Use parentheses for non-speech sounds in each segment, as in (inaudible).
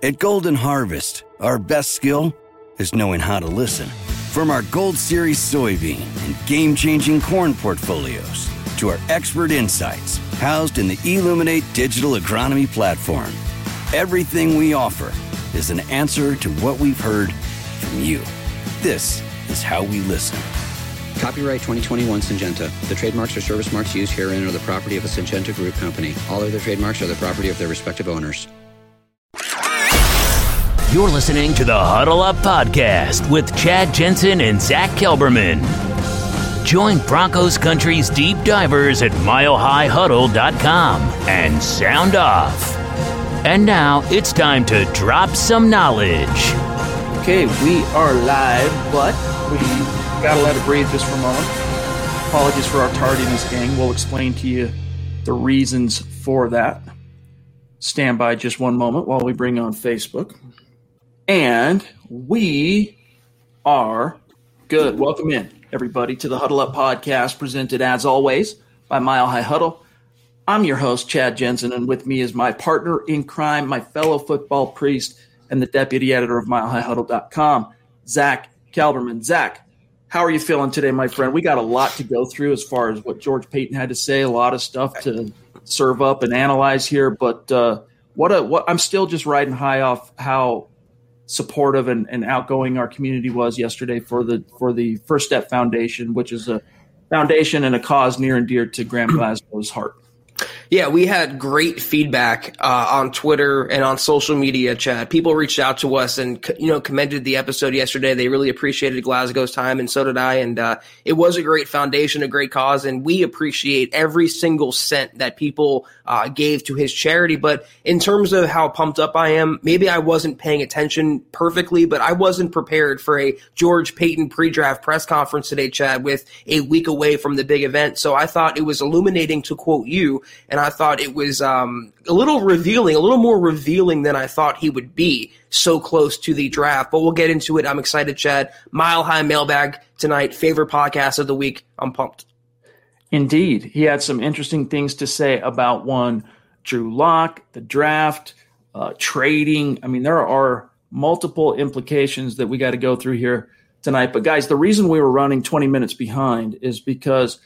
At Golden Harvest, our best skill is knowing how to listen. From our Gold Series soybean and game changing corn portfolios to our expert insights housed in the Illuminate digital agronomy platform, everything we offer is an answer to what we've heard from you. This is how we listen. Copyright 2021 Syngenta. The trademarks or service marks used herein are the property of a Syngenta Group company. All other trademarks are the property of their respective owners. You're listening to the Huddle Up Podcast with Chad Jensen and Zach Kelberman. Join Broncos Country's deep divers at milehighhuddle.com and sound off. And now it's time to drop some knowledge. Okay, we are live, but we gotta let it breathe just for a moment. Apologies for our tardiness, gang. We'll explain to you the reasons for that. Stand by just one moment while we bring on Facebook. And we are good. Welcome in, everybody, to the Huddle Up podcast, presented as always by Mile High Huddle. I'm your host, Chad Jensen, and with me is my partner in crime, my fellow football priest, and the deputy editor of MileHighHuddle.com, Zach Kelberman. Zach, how are you feeling today, my friend? We got a lot to go through as far as what George Paton had to say, a lot of stuff to serve up and analyze here, but uh, what a what I'm still just riding high off how supportive and, and outgoing our community was yesterday for the for the First Step Foundation, which is a foundation and a cause near and dear to Graham (clears throat) Glasgow's heart. Yeah, we had great feedback uh, on Twitter and on social media, Chad. People reached out to us and you know commended the episode yesterday. They really appreciated Glasgow's time, and so did I. And uh, it was a great foundation, a great cause, and we appreciate every single cent that people uh, gave to his charity. But in terms of how pumped up I am, maybe I wasn't paying attention perfectly, but I wasn't prepared for a George Paton pre-draft press conference today, Chad, with a week away from the big event. So I thought it was illuminating to quote you and I thought it was um, a little revealing, a little more revealing than I thought he would be so close to the draft. But we'll get into it. I'm excited, Chad. Mile High Mailbag tonight, favorite podcast of the week. I'm pumped. Indeed, he had some interesting things to say about one Drew Lock, the draft, uh, trading. I mean, there are multiple implications that we got to go through here tonight. But guys, the reason we were running 20 minutes behind is because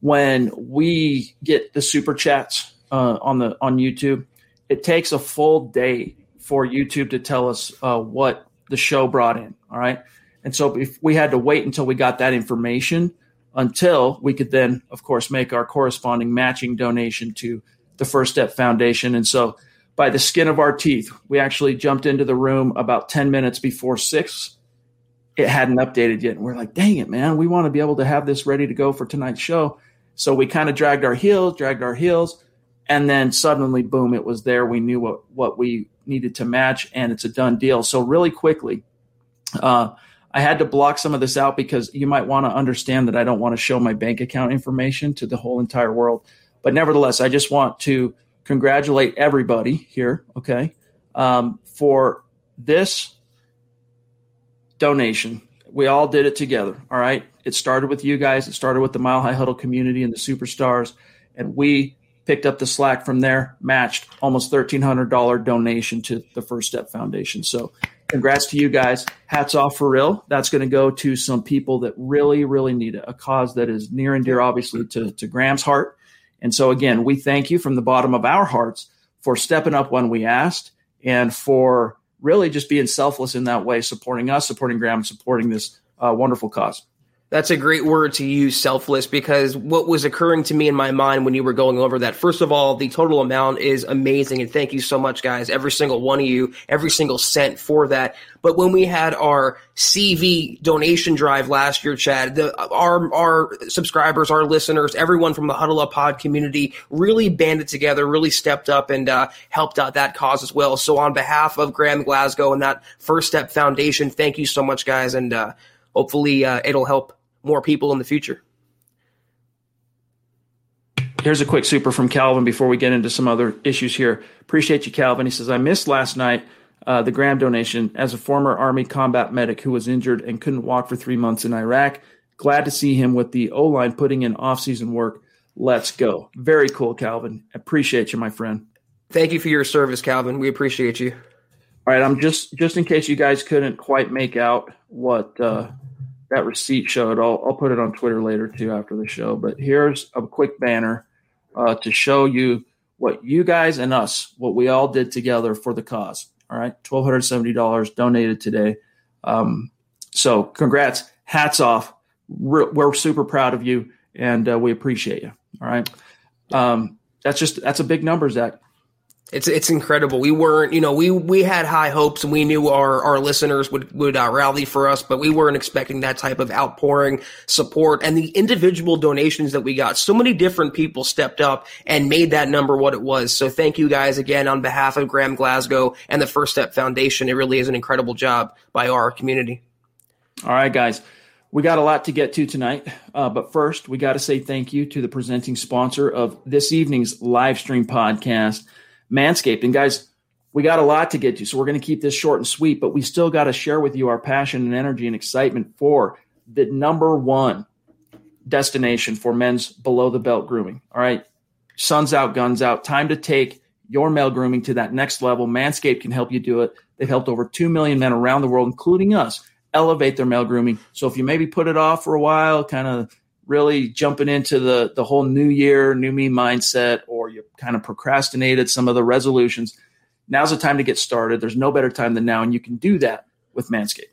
when we get the super chats uh, on the on YouTube, it takes a full day for YouTube to tell us uh, what the show brought in. All right, and so if we had to wait until we got that information until we could then, of course, make our corresponding matching donation to the First Step Foundation. And so, by the skin of our teeth, we actually jumped into the room about ten minutes before six it hadn't updated yet. And we're like, dang it, man, we want to be able to have this ready to go for tonight's show. So we kind of dragged our heels, dragged our heels, and then suddenly, boom, it was there. We knew what, what we needed to match, and it's a done deal. So, really quickly, uh, I had to block some of this out because you might want to understand that I don't want to show my bank account information to the whole entire world. But nevertheless, I just want to congratulate everybody here, okay, um, for this donation we all did it together. All right. It started with you guys. It started with the Mile High Huddle community and the superstars. And we picked up the slack from there, matched almost $1,300 donation to the First Step Foundation. So congrats to you guys. Hats off for real. That's going to go to some people that really, really need it, a cause that is near and dear, obviously, to, to Graham's heart. And so, again, we thank you from the bottom of our hearts for stepping up when we asked and for really just being selfless in that way, supporting us, supporting Graham, supporting this uh, wonderful cause. That's a great word to use, selfless, because what was occurring to me in my mind when you were going over that, first of all, the total amount is amazing. And thank you so much, guys. Every single one of you, every single cent for that. But when we had our CV donation drive last year, Chad, the, our, our subscribers, our listeners, everyone from the Huddle Up Pod community really banded together, really stepped up and uh, helped out that cause as well. So on behalf of Graham Glasgow and that First Step Foundation, thank you so much, guys. And uh, hopefully uh, it'll help more people in the future. Here's a quick super from Calvin before we get into some other issues here. Appreciate you, Calvin. He says, I missed last night uh, the Graham donation as a former Army combat medic who was injured and couldn't walk for three months in Iraq. Glad to see him with the O line putting in off season work. Let's go. Very cool, Calvin. Appreciate you, my friend. Thank you for your service, Calvin. We appreciate you. All right, I'm just just in case you guys couldn't quite make out what uh, that receipt showed. I'll, I'll put it on Twitter later too after the show. But here's a quick banner uh, to show you what you guys and us, what we all did together for the cause. All right, twelve hundred seventy dollars donated today. Um, so congrats, hats off. We're, we're, super proud of you, and uh, we appreciate you. All right, um, that's just that's a big number, Zach. It's it's incredible. We weren't, you know, we we had high hopes and we knew our our listeners would would uh, rally for us, but we weren't expecting that type of outpouring support and the individual donations that we got. So many different people stepped up and made that number what it was. So thank you guys again on behalf of Graham Glasgow and the First Step Foundation. It really is an incredible job by our community. All right, guys. We got a lot to get to tonight, uh, but first, we got to say thank you to the presenting sponsor of this evening's live stream podcast. Manscaped. And guys, we got a lot to get to, so we're going to keep this short and sweet, but we still got to share with you our passion and energy and excitement for the number one destination for men's below the belt grooming. All right. Sun's out, guns out. Time to take your male grooming to that next level. Manscaped can help you do it. They've helped over 2 million men around the world, including us, elevate their male grooming. So if you maybe put it off for a while, kind of really jumping into the the whole new year, new me mindset, or you kind of procrastinated some of the resolutions, now's the time to get started. There's no better time than now, and you can do that with Manscaped.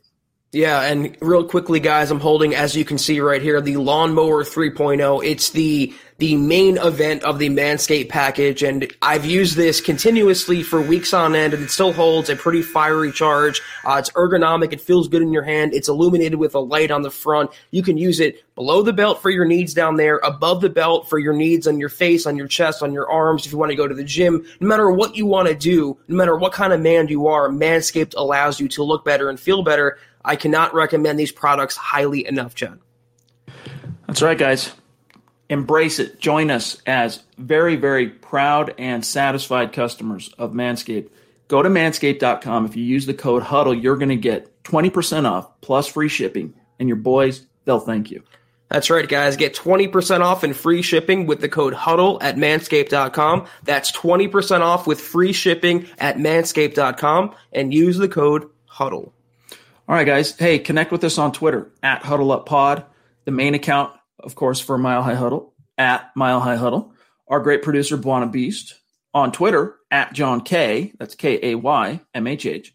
Yeah, and real quickly, guys, I'm holding, as you can see right here, the Lawnmower 3.0. It's the the main event of the Manscaped package, and I've used this continuously for weeks on end, and it still holds a pretty fiery charge. Uh, it's ergonomic, it feels good in your hand, it's illuminated with a light on the front. You can use it below the belt for your needs down there, above the belt for your needs on your face, on your chest, on your arms, if you want to go to the gym. No matter what you want to do, no matter what kind of man you are, Manscaped allows you to look better and feel better. I cannot recommend these products highly enough, John. That's right, guys. Embrace it. Join us as very, very proud and satisfied customers of Manscaped. Go to manscaped.com. If you use the code HUDDLE, you're going to get 20% off plus free shipping. And your boys, they'll thank you. That's right, guys. Get 20% off and free shipping with the code HUDDLE at manscaped.com. That's 20% off with free shipping at manscaped.com and use the code HUDDLE. All right, guys. Hey, connect with us on Twitter at HuddleUpPod, the main account, of course, for Mile High Huddle at Mile High Huddle. Our great producer Buana Beast on Twitter at John K. That's K A Y M H H.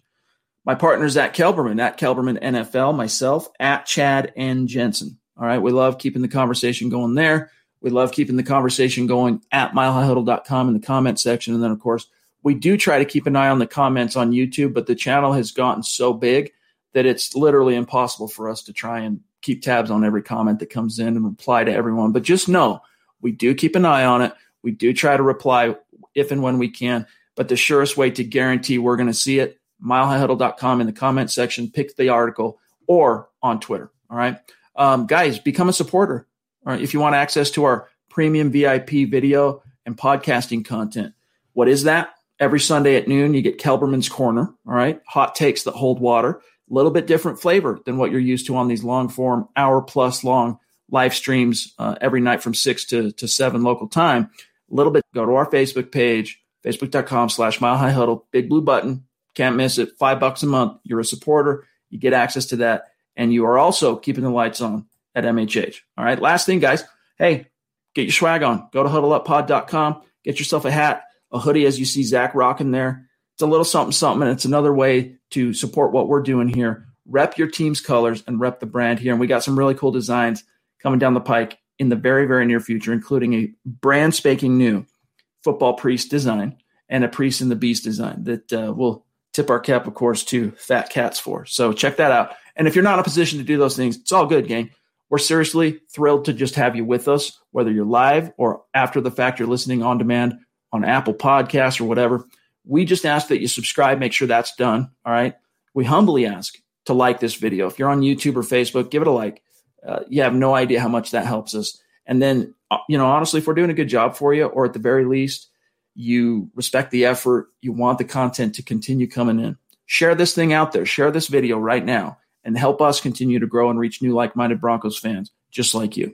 My partner's at Kelberman at Kelberman NFL. Myself at Chad and Jensen. All right, we love keeping the conversation going there. We love keeping the conversation going at milehighhuddle.com in the comment section. And then, of course, we do try to keep an eye on the comments on YouTube, but the channel has gotten so big that it's literally impossible for us to try and keep tabs on every comment that comes in and reply to everyone. But just know we do keep an eye on it. We do try to reply if and when we can. But the surest way to guarantee we're going to see it, milehighhuddle.com in the comment section, pick the article or on Twitter. All right. Um, guys, become a supporter. All right. If you want access to our premium VIP video and podcasting content, what is that? Every Sunday at noon, you get Kelberman's Corner. All right. Hot takes that hold water a little bit different flavor than what you're used to on these long form, hour plus long live streams uh, every night from six to, to seven local time. A little bit, go to our Facebook page, facebook.com slash mile high huddle, big blue button. Can't miss it. Five bucks a month. You're a supporter. You get access to that. And you are also keeping the lights on at MHH. All right. Last thing, guys. Hey, get your swag on. Go to huddleuppod.com. Get yourself a hat, a hoodie, as you see Zach rocking there. It's a little something, something. And it's another way to support what we're doing here rep your team's colors and rep the brand here. And we got some really cool designs coming down the pike in the very, very near future, including a brand spanking new football priest design and a priest in the beast design that uh, will tip our cap, of course, to Fat Cats for. So check that out. And if you're not in a position to do those things, it's all good, gang. We're seriously thrilled to just have you with us, whether you're live or after the fact you're listening on demand on Apple Podcasts or whatever. We just ask that you subscribe, make sure that's done. All right. We humbly ask to like this video. If you're on YouTube or Facebook, give it a like. Uh, you have no idea how much that helps us. And then, uh, you know, honestly, if we're doing a good job for you, or at the very least, you respect the effort, you want the content to continue coming in, share this thing out there. Share this video right now and help us continue to grow and reach new like minded Broncos fans just like you.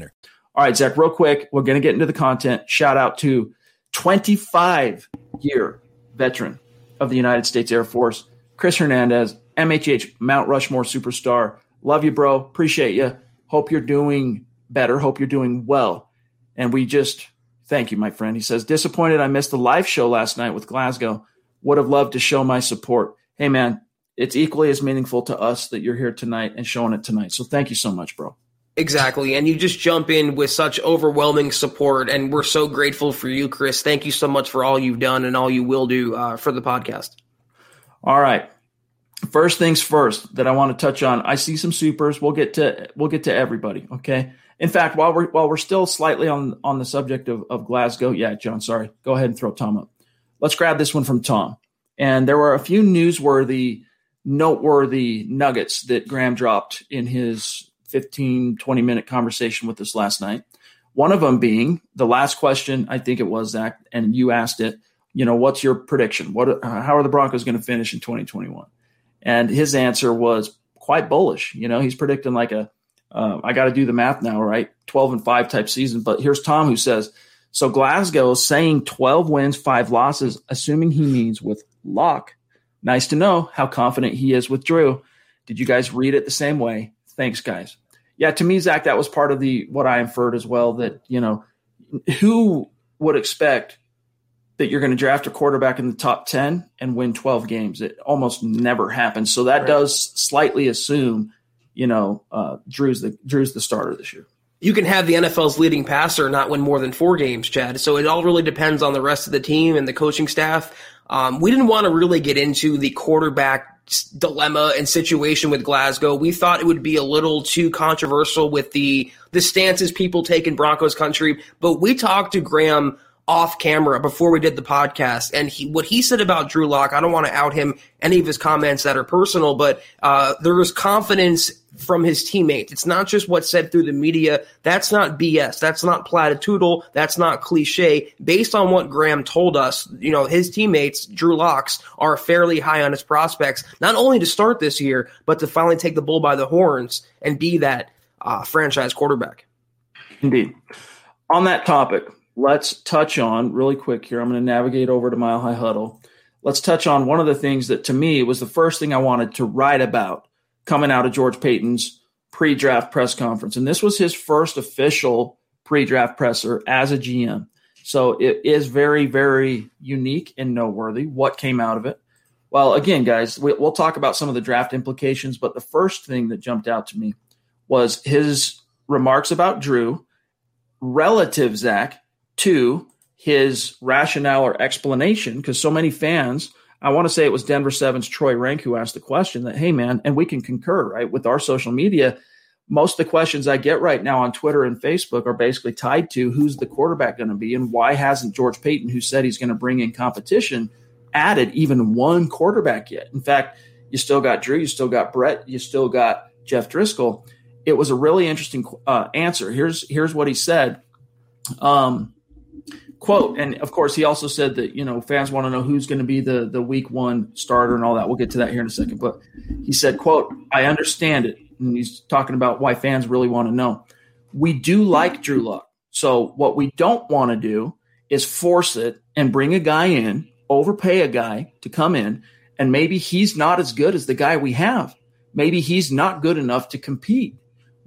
All right, Zach, real quick, we're going to get into the content. Shout out to 25 year veteran of the United States Air Force, Chris Hernandez, MHH Mount Rushmore superstar. Love you, bro. Appreciate you. Hope you're doing better. Hope you're doing well. And we just thank you, my friend. He says, disappointed I missed the live show last night with Glasgow. Would have loved to show my support. Hey, man, it's equally as meaningful to us that you're here tonight and showing it tonight. So thank you so much, bro. Exactly. And you just jump in with such overwhelming support. And we're so grateful for you, Chris. Thank you so much for all you've done and all you will do uh, for the podcast. All right. First things first that I want to touch on. I see some supers. We'll get to we'll get to everybody. Okay. In fact, while we're while we're still slightly on on the subject of, of Glasgow, yeah, John, sorry. Go ahead and throw Tom up. Let's grab this one from Tom. And there were a few newsworthy, noteworthy nuggets that Graham dropped in his 15, 20 minute conversation with us last night. One of them being the last question, I think it was, Zach, and you asked it, you know, what's your prediction? What, how are the Broncos going to finish in 2021? And his answer was quite bullish. You know, he's predicting like a, uh, I got to do the math now, right? 12 and 5 type season. But here's Tom who says, so Glasgow saying 12 wins, five losses, assuming he means with Lock. Nice to know how confident he is with Drew. Did you guys read it the same way? Thanks, guys yeah, to me, Zach, that was part of the what I inferred as well. That you know, who would expect that you're going to draft a quarterback in the top ten and win 12 games? It almost never happens. So that right. does slightly assume, you know, uh, Drew's the Drew's the starter this year. You can have the NFL's leading passer not win more than four games, Chad. So it all really depends on the rest of the team and the coaching staff. Um, we didn't want to really get into the quarterback dilemma and situation with Glasgow. We thought it would be a little too controversial with the the stances people take in Broncos country, but we talked to Graham off camera before we did the podcast, and he what he said about Drew Lock. I don't want to out him any of his comments that are personal, but uh, there was confidence from his teammates. It's not just what's said through the media. That's not BS. That's not platitudinal. That's not cliche. Based on what Graham told us, you know, his teammates, Drew Locks, are fairly high on his prospects, not only to start this year, but to finally take the bull by the horns and be that uh, franchise quarterback. Indeed. On that topic, let's touch on really quick here. I'm going to navigate over to Mile High Huddle. Let's touch on one of the things that to me was the first thing I wanted to write about coming out of George Paton's pre draft press conference. And this was his first official pre draft presser as a GM. So it is very, very unique and noteworthy what came out of it. Well, again, guys, we, will talk about some of the draft implications, but the first thing that jumped out to me was his remarks about Drew relative, Zach, to his rationale or explanation, because so many fans I want to say it was Denver Sevens Troy Renck who asked the question that, hey, man, and we can concur, right? With our social media, most of the questions I get right now on Twitter and Facebook are basically tied to who's the quarterback going to be and why hasn't George Paton, who said he's going to bring in competition, added even one quarterback yet? In fact, you still got Drew, you still got Brett, you still got Jeff Driskel. It was a really interesting uh, answer. Here's here's what he said. Um, quote. And of course he also said that you know fans want to know who's going to be the the week one starter and all that. We'll get to that here in a second. But he said quote i understand it. And he's talking about why fans really want to know. We do like drew Lock, so what we don't want to do is force it and bring a guy in overpay a guy to come in and maybe he's not as good as the guy we have. Maybe he's not good enough to compete.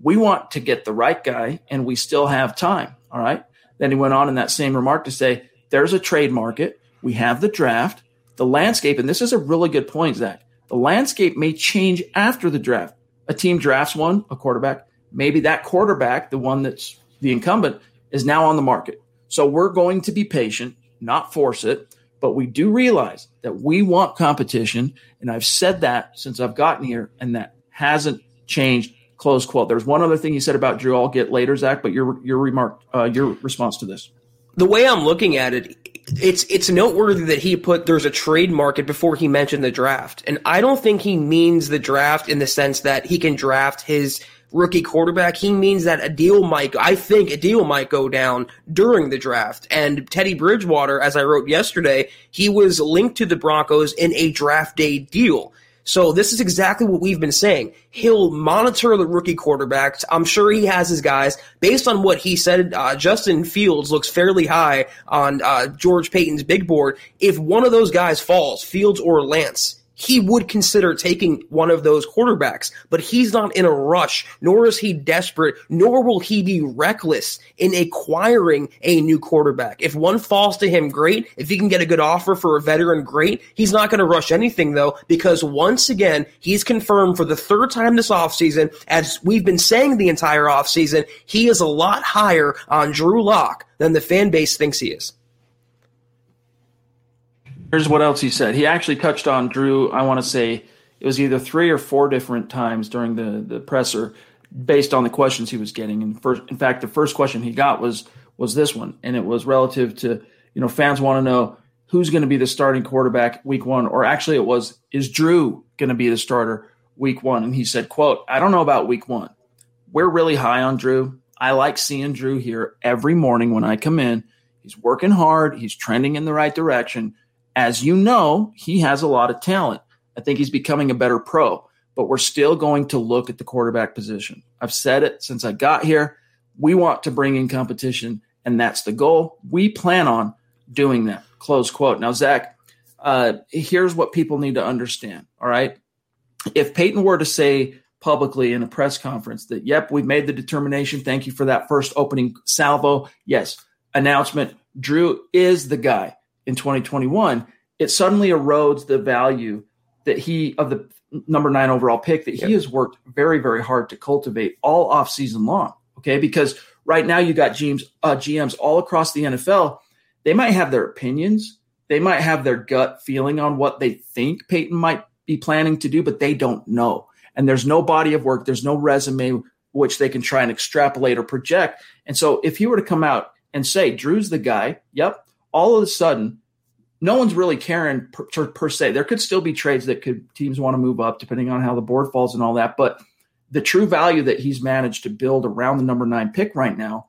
We want to get the right guy and we still have time all right then he went on in that same remark to say, there's a trade market. We have the draft, the landscape. And this is a really good point, Zach. The landscape may change after the draft. A team drafts one, a quarterback. Maybe that quarterback, the one that's the incumbent, is now on the market. So we're going to be patient, not force it, but we do realize that we want competition. And I've said that since I've gotten here, and that hasn't changed Close quote. There's one other thing you said about Drew. I'll get later, Zach, but your your remark, uh, your response to this. The way I'm looking at it, it's it's noteworthy that he put there's a trade market before he mentioned the draft, and I don't think he means the draft in the sense that he can draft his rookie quarterback. He means that a deal might, I think a deal might go down during the draft. And Teddy Bridgewater, as I wrote yesterday, he was linked to the Broncos in a draft day deal. So this is exactly what we've been saying. He'll monitor the rookie quarterbacks. I'm sure he has his guys. Based on what he said, uh, Justin Fields looks fairly high on uh, George Paton's big board. If one of those guys falls, Fields or Lance, he would consider taking one of those quarterbacks, but he's not in a rush, nor is he desperate, nor will he be reckless in acquiring a new quarterback. If one falls to him, great. If he can get a good offer for a veteran, great. He's not going to rush anything though, because once again, he's confirmed for the third time this offseason, as we've been saying the entire offseason, he is a lot higher on Drew Lock than the fan base thinks he is. Here's what else he said. He actually touched on Drew. I want to say it was either three or four different times during the the presser, based on the questions he was getting. And first, in fact, the first question he got was was this one, and it was relative to you know fans want to know who's going to be the starting quarterback week one, or actually it was is Drew going to be the starter week one? And he said, "quote I don't know about week one. We're really high on Drew. I like seeing Drew here every morning when I come in. He's working hard. He's trending in the right direction." As you know, he has a lot of talent. I think he's becoming a better pro, but we're still going to look at the quarterback position. I've said it since I got here. We want to bring in competition, and that's the goal. We plan on doing that. Close quote. Now, Zach, uh, here's what people need to understand. All right. If Paton were to say publicly in a press conference that, yep, we've made the determination. Thank you for that first opening salvo. Yes. Announcement Drew is the guy in 2021, it suddenly erodes the value that he of the number nine overall pick that he has worked very, very hard to cultivate all off season long. Okay, because right now you got GMs, uh, GMs all across the NFL. They might have their opinions, they might have their gut feeling on what they think Paton might be planning to do, but they don't know. And there's no body of work, there's no resume which they can try and extrapolate or project. And so if he were to come out and say, Drew's the guy, yep, all of a sudden, no one's really caring per, per, se. There could still be trades that could teams want to move up depending on how the board falls and all that. But the true value that he's managed to build around the number nine pick right now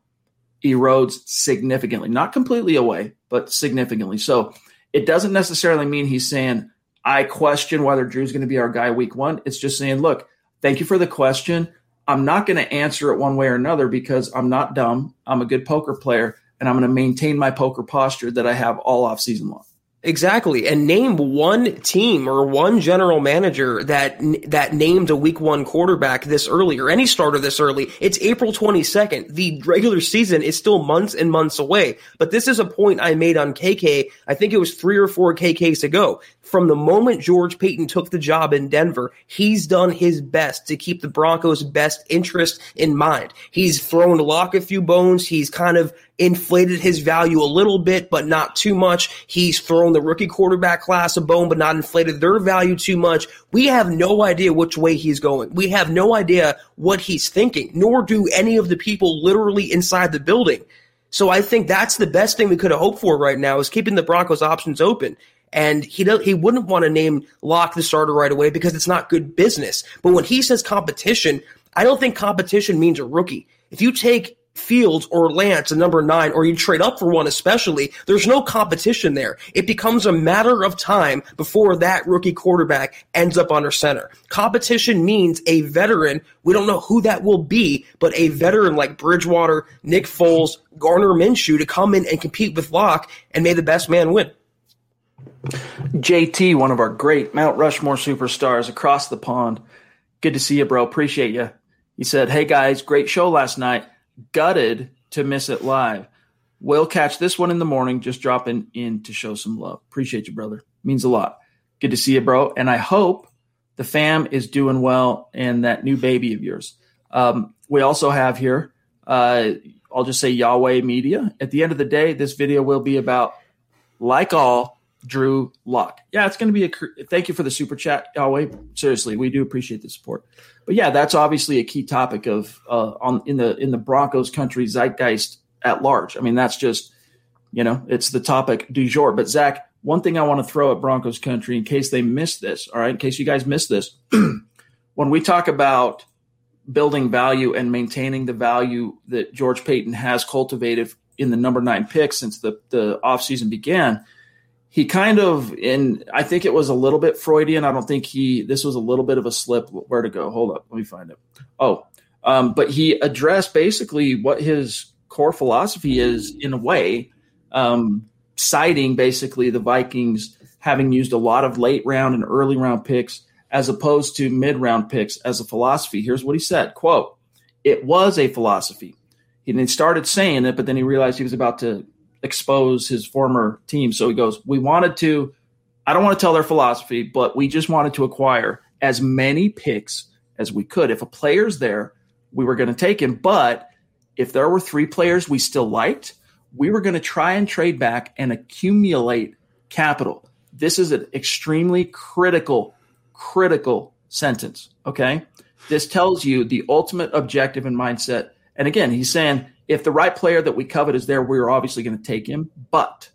erodes significantly, not completely away, but significantly. So it doesn't necessarily mean he's saying, I question whether Drew's going to be our guy week one. It's just saying, look, thank you for the question. I'm not going to answer it one way or another because I'm not dumb. I'm a good poker player and I'm going to maintain my poker posture that I have all off season long. Exactly. And name one team or one general manager that that named a week 1 quarterback this early or any starter this early. It's April 22nd. The regular season is still months and months away. But this is a point I made on KK. I think it was 3 or 4 KKs ago. From the moment George Paton took the job in Denver, he's done his best to keep the Broncos' best interest in mind. He's thrown Lock a few bones. He's kind of inflated his value a little bit, but not too much. He's thrown the rookie quarterback class a bone, but not inflated their value too much. We have no idea which way he's going. We have no idea what he's thinking, nor do any of the people literally inside the building. So I think that's the best thing we could have hoped for right now is keeping the Broncos options open. And he he wouldn't want to name Lock the starter right away because it's not good business. But when he says competition, I don't think competition means a rookie. If you take Fields or Lance a number nine, or you trade up for one especially, there's no competition there. It becomes a matter of time before that rookie quarterback ends up under center. Competition means a veteran. We don't know who that will be, but a veteran like Bridgewater, Nick Foles, Gardner Minshew to come in and compete with Lock and may the best man win. JT, one of our great Mount Rushmore superstars across the pond. Good to see you, bro. Appreciate you. He said, Hey guys, great show last night. Gutted to miss it live. We'll catch this one in the morning, just dropping in to show some love. Appreciate you, brother. Means a lot. Good to see you, bro. And I hope the fam is doing well and that new baby of yours. Um, we also have here, uh, I'll just say Yahweh Media. At the end of the day, this video will be about, like all, Drew Lock. Yeah, it's going to be a. Thank you for the super chat, Yahweh. Seriously, we do appreciate the support. But yeah, that's obviously a key topic of uh, on in the in the Broncos country zeitgeist at large. I mean, that's just you know it's the topic du jour. But Zach, one thing I want to throw at Broncos country in case they missed this. All right, in case you guys missed this, (clears throat) when we talk about building value and maintaining the value that George Paton has cultivated in the number nine pick since the the offseason began he kind of in I think it was a little bit Freudian. I don't think he this was a little bit of a slip. Where to go? Hold up, let me find it. Oh, um, but he addressed basically what his core philosophy is in a way, um, citing basically the Vikings having used a lot of late round and early round picks as opposed to mid round picks as a philosophy. Here's what he said: "Quote: It was a philosophy." He started saying it, but then he realized he was about to expose his former team. So he goes, We wanted to, I don't want to tell their philosophy, but we just wanted to acquire as many picks as we could. If a player's there, we were going to take him. But if there were three players we still liked, we were going to try and trade back and accumulate capital. This is an extremely critical, critical sentence. Okay. This tells you the ultimate objective and mindset. And again, he's saying if the right player that we covet is there, we're obviously going to take him. But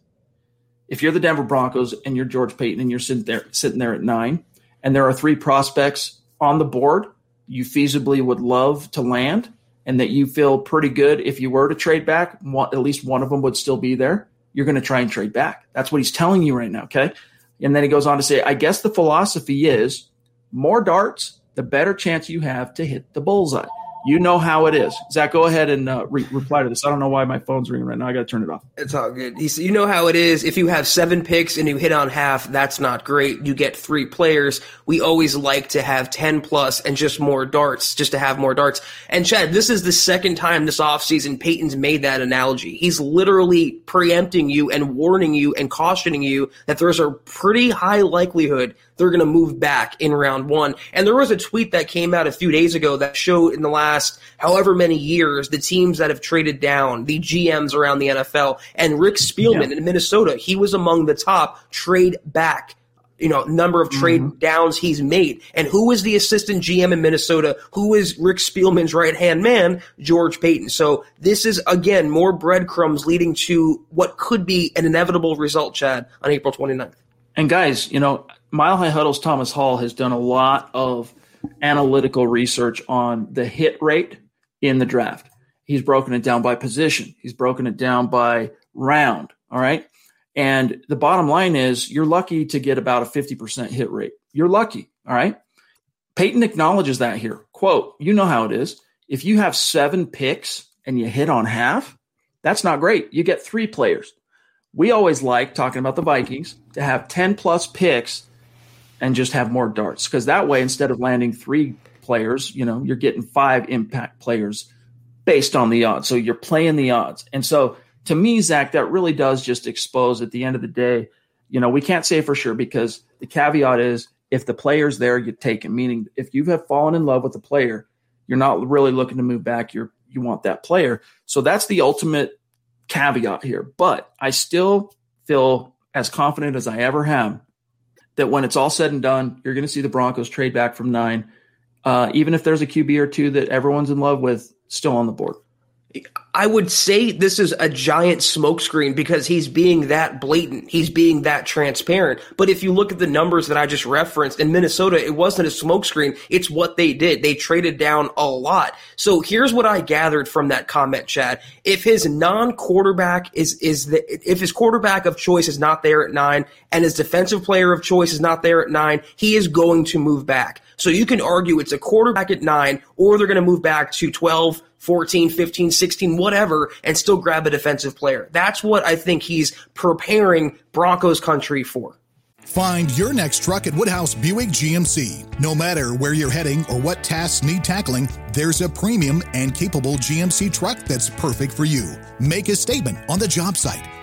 if you're the Denver Broncos and you're George Paton and you're sitting there sitting there at nine, and there are three prospects on the board you feasibly would love to land, and that you feel pretty good if you were to trade back, one, at least one of them would still be there. You're going to try and trade back. That's what he's telling you right now. Okay. And then he goes on to say, I guess the philosophy is more darts, the better chance you have to hit the bullseye. You know how it is. Zach, go ahead and uh, re- reply to this. I don't know why my phone's ringing right now. I got to turn it off. It's all good. You know how it is. If you have seven picks and you hit on half, that's not great. You get three players. We always like to have 10 plus and just more darts, just to have more darts. And Chad, this is the second time this offseason Paton's made that analogy. He's literally preempting you and warning you and cautioning you that there's a pretty high likelihood they're going to move back in round one. And there was a tweet that came out a few days ago that showed in the last however many years the teams that have traded down, the GMs around the NFL, and Rick Spielman yeah. in Minnesota, he was among the top trade back you know, number of trade mm-hmm. downs he's made. And who is the assistant GM in Minnesota? Who is Rick Spielman's right hand man? George Paton. So this is again more breadcrumbs leading to what could be an inevitable result, Chad, on April 29th. And guys, you know, Mile High Huddle's Thomas Hall has done a lot of analytical research on the hit rate in the draft. He's broken it down by position. He's broken it down by round. All right. And the bottom line is you're lucky to get about a 50% hit rate. You're lucky. All right. Paton acknowledges that here. Quote, you know how it is. If you have seven picks and you hit on half, that's not great. You get three players. We always like talking about the Vikings to have 10 plus picks and just have more darts because that way, instead of landing three players, you know, you're getting five impact players based on the odds. So you're playing the odds. And so to me, Zach, that really does just expose at the end of the day, you know, we can't say for sure because the caveat is if the player's there, you take him. Meaning if you have fallen in love with a player, you're not really looking to move back. You're you want that player. So that's the ultimate caveat here. But I still feel as confident as I ever have that when it's all said and done, you're going to see the Broncos trade back from nine. Uh, even if there's a QB or two that everyone's in love with, still on the board. I would say this is a giant smokescreen because he's being that blatant. He's being that transparent. But if you look at the numbers that I just referenced in Minnesota, it wasn't a smokescreen. It's what they did. They traded down a lot. So here's what I gathered from that comment, Chad. If his non-quarterback is, is the, if his quarterback of choice is not there at nine and his defensive player of choice is not there at nine, he is going to move back. So you can argue it's a quarterback at nine or they're going to move back to 12, 14, 15, 16, whatever, and still grab a defensive player. That's what I think he's preparing Broncos country for. Find your next truck at Woodhouse Buick GMC. No matter where you're heading or what tasks need tackling, there's a premium and capable GMC truck that's perfect for you. Make a statement on the job site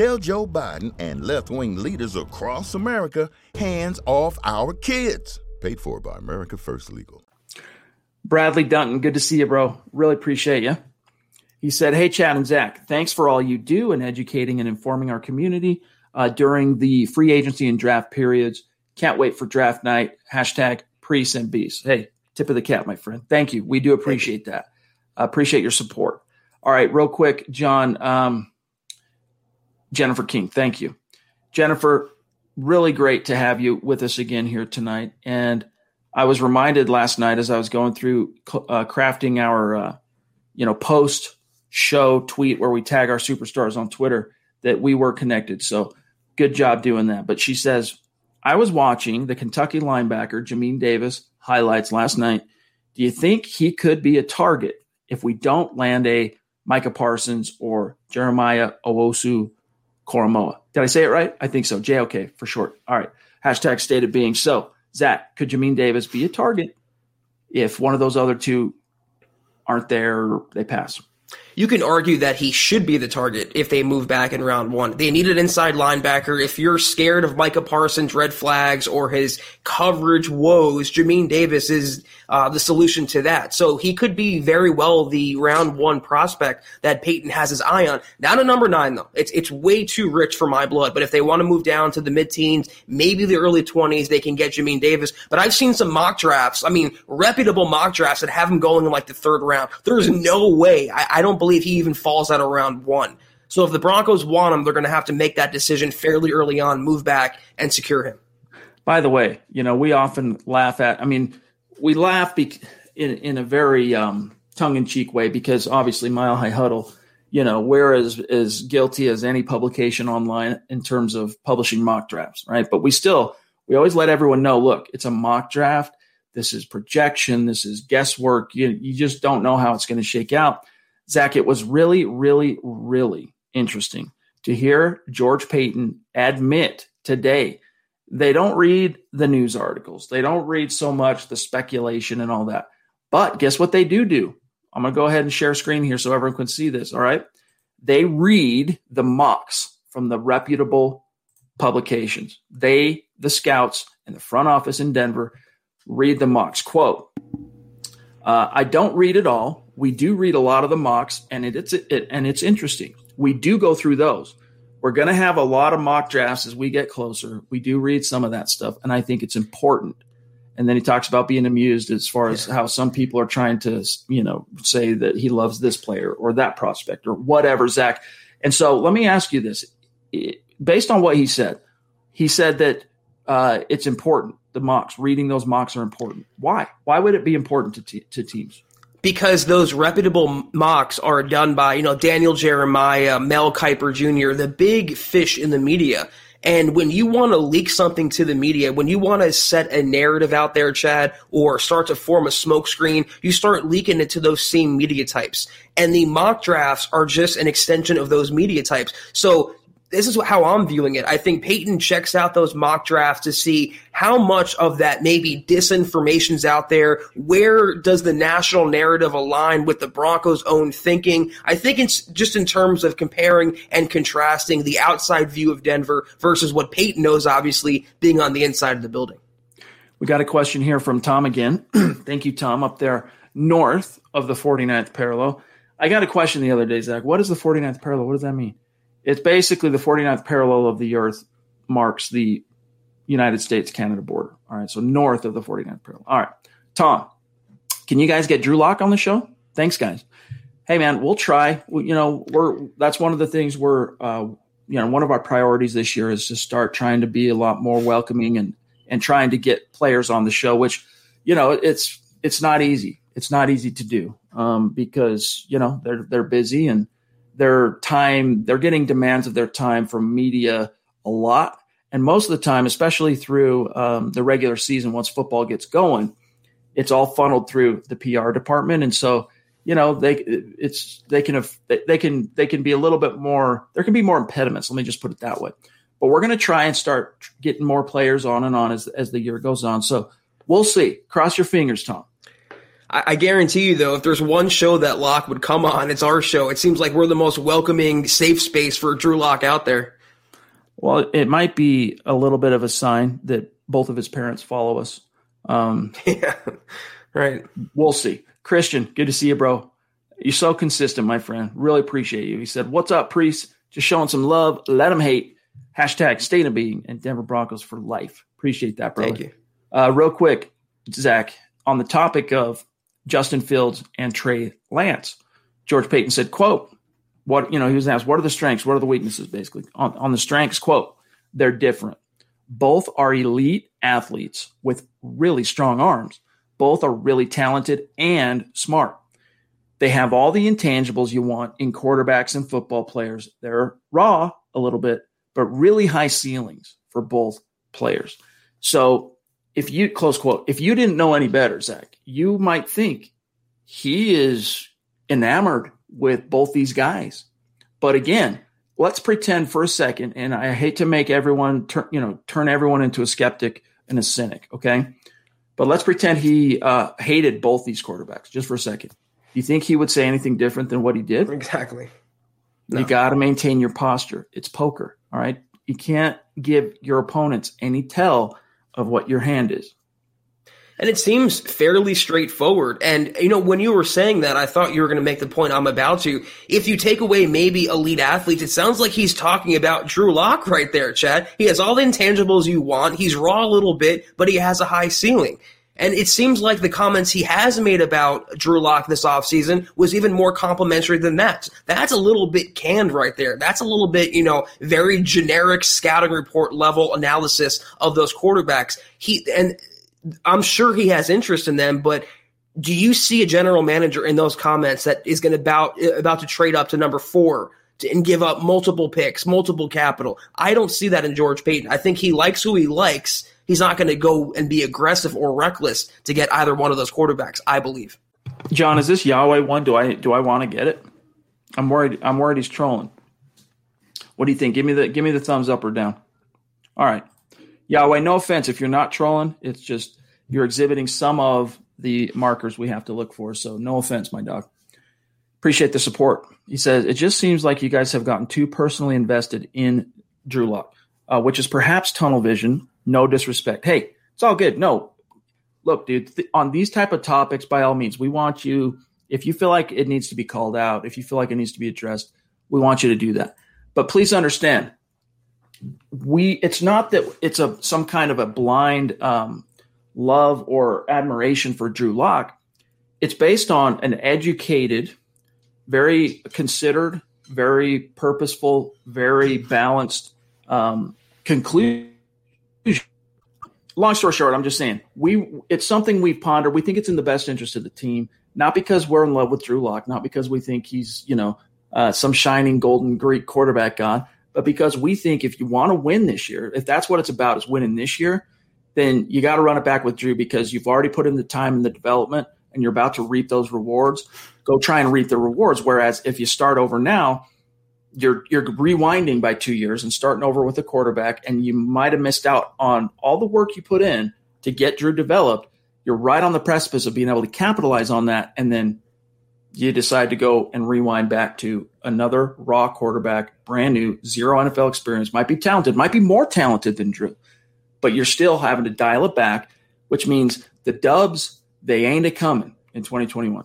Tell Joe Biden and left wing leaders across America hands off our kids. Paid for by America First Legal. Bradley Dunton, good to see you, bro. Really appreciate you. He said, Hey, Chad and Zach, thanks for all you do in educating and informing our community uh, during the free agency and draft periods. Can't wait for draft night. Hashtag priests and beasts. Hey, tip of the cap, my friend. Thank you. We do appreciate that. Uh, appreciate your support. All right, real quick, John. Um, Jennifer King, thank you. Jennifer, really great to have you with us again here tonight. And I was reminded last night as I was going through uh, crafting our, uh, you know, post show tweet where we tag our superstars on Twitter that we were connected. So good job doing that. But she says, I was watching the Kentucky linebacker, Jamin Davis, highlights last night. Do you think he could be a target if we don't land a Micah Parsons or Jeremiah Owusu Koramoah? Did I say it right? I think so. JOK for short. All right. Hashtag state of being. So, Zach, could Jamin Davis be a target if one of those other two aren't there, they pass? You can argue that he should be the target if they move back in round one. They need an inside linebacker. If you're scared of Micah Parsons' red flags or his coverage woes, Jamin Davis is uh, the solution to that. So he could be very well the round one prospect that Paton has his eye on. Not a number nine though. It's it's way too rich for my blood. But if they want to move down to the mid teens, maybe the early twenties, they can get Jamin Davis. But I've seen some mock drafts. I mean, reputable mock drafts that have him going in like the third round. There's no way. I, I don't believe he even falls out of round one. So if the Broncos want him, they're going to have to make that decision fairly early on, move back, and secure him. By the way, you know we often laugh at. I mean, we laugh be- in in a very um, tongue in cheek way because obviously Mile High Huddle, you know, we're as as guilty as any publication online in terms of publishing mock drafts, right? But we still we always let everyone know, look, it's a mock draft. This is projection. This is guesswork. You you just don't know how it's going to shake out. Zach, it was really, really, really interesting to hear George Paton admit today they don't read the news articles. They don't read so much the speculation and all that. But guess what they do do? I'm going to go ahead and share screen here so everyone can see this. All right. They read the mocks from the reputable publications. They, the scouts and the front office in Denver, read the mocks. Quote, uh, I don't read it all. We do read a lot of the mocks, and it, it's it, and it's interesting. We do go through those. We're going to have a lot of mock drafts as we get closer. We do read some of that stuff, and I think it's important. And then he talks about being amused as far as how some people are trying to, you know, say that he loves this player or that prospect or whatever, Zach. And so let me ask you this: based on what he said, he said that uh, it's important. The mocks, reading those mocks are important. Why? Why would it be important to, te- to teams? Because those reputable mocks are done by, you know, Daniel Jeremiah, Mel Kiper Jr., the big fish in the media. And when you want to leak something to the media, when you want to set a narrative out there, Chad, or start to form a smokescreen, you start leaking it to those same media types. And the mock drafts are just an extension of those media types. So this is how I'm viewing it. I think Paton checks out those mock drafts to see how much of that maybe disinformation's out there. Where does the national narrative align with the Broncos' own thinking? I think it's just in terms of comparing and contrasting the outside view of Denver versus what Paton knows, obviously, being on the inside of the building. We got a question here from Tom again. (clears throat) Thank you, Tom, up there north of the 49th parallel. I got a question the other day, Zach. What is the 49th parallel? What does that mean? It's basically the 49th parallel of the Earth marks the United States Canada border. All right, so north of the 49th parallel. All right, Tom, can you guys get Drew Lock on the show? Thanks, guys. Hey, man, we'll try. We, you know, we're that's one of the things we're, uh, you know, one of our priorities this year is to start trying to be a lot more welcoming and and trying to get players on the show. Which, you know, it's it's not easy. It's not easy to do um, because you know they're they're busy and their time, they're getting demands of their time from media a lot. And most of the time, especially through um, the regular season, once football gets going, it's all funneled through the PR department. And so, you know, they it's they can have they can they can be a little bit more. There can be more impediments. Let me just put it that way. But we're going to try and start getting more players on and on as as the year goes on. So we'll see. Cross your fingers, Tom. I, I guarantee you, though, if there's one show that Lock would come on, it's our show. It seems like we're the most welcoming, safe space for Drew Lock out there. Well, it might be a little bit of a sign that both of his parents follow us. Um, (laughs) yeah, right. We'll see. Christian, good to see you, bro. You're so consistent, my friend. Really appreciate you. He said, What's up, priest? Just showing some love. Let him hate. Hashtag state of being and Denver Broncos for life. Appreciate that, bro. Thank you. Uh, real quick, Zach, on the topic of Justin Fields and Trey Lance. George Paton said, quote, what, you know, he was asked, what are the strengths? What are the weaknesses, basically? On, on the strengths, quote, they're different. Both are elite athletes with really strong arms. Both are really talented and smart. They have all the intangibles you want in quarterbacks and football players. They're raw a little bit, but really high ceilings for both players. So if you close quote, if you didn't know any better, Zach, you might think he is enamored with both these guys. But again, let's pretend for a second, and I hate to make everyone turn, you know, turn everyone into a skeptic and a cynic, okay? But let's pretend he uh, hated both these quarterbacks just for a second. Do You think he would say anything different than what he did? Exactly. No. You got to maintain your posture. It's poker, all right? You can't give your opponents any tell of what your hand is. And it seems fairly straightforward. And, you know, when you were saying that, I thought you were going to make the point I'm about to. If you take away maybe elite athletes, it sounds like he's talking about Drew Lock right there, Chad. He has all the intangibles you want. He's raw a little bit, but he has a high ceiling. And it seems like the comments he has made about Drew Lock this offseason was even more complimentary than that. That's a little bit canned right there. That's a little bit, you know, very generic scouting report level analysis of those quarterbacks. He and I'm sure he has interest in them, but do you see a general manager in those comments that is going to about about to trade up to number four and give up multiple picks, multiple capital? I don't see that in George Paton. I think he likes who he likes he's not going to go and be aggressive or reckless to get either one of those quarterbacks. I believe. John, is this Yahweh one? Do I do I want to get it? I'm worried. I'm worried he's trolling. What do you think? Give me the give me the thumbs up or down. All right, Yahweh. No offense if you're not trolling. It's just you're exhibiting some of the markers we have to look for. So no offense, my dog. Appreciate the support. He says it just seems like you guys have gotten too personally invested in Drew Lock, uh, which is perhaps tunnel vision no disrespect. Hey, it's all good. No, look, dude, th- on these type of topics, by all means, we want you. If you feel like it needs to be called out, if you feel like it needs to be addressed, we want you to do that. But please understand, we it's not that it's a some kind of a blind um, love or admiration for Drew Lock. It's based on an educated, very considered, very purposeful, very balanced um, conclusion long story short, I'm just saying we it's something we've pondered. We think it's in the best interest of the team, not because we're in love with Drew Lock, not because we think he's you know uh, some shining golden Greek quarterback god, but because we think if you want to win this year, if that's what it's about is winning this year, then you got to run it back with Drew because you've already put in the time and the development and you're about to reap those rewards. Go try and reap the rewards. Whereas if you start over now, you're you're rewinding by two years and starting over with a quarterback, and you might have missed out on all the work you put in to get Drew developed. You're right on the precipice of being able to capitalize on that, and then you decide to go and rewind back to another raw quarterback, brand new, zero NFL experience. Might be talented, might be more talented than Drew, but you're still having to dial it back, which means the Dubs they ain't a coming in 2021.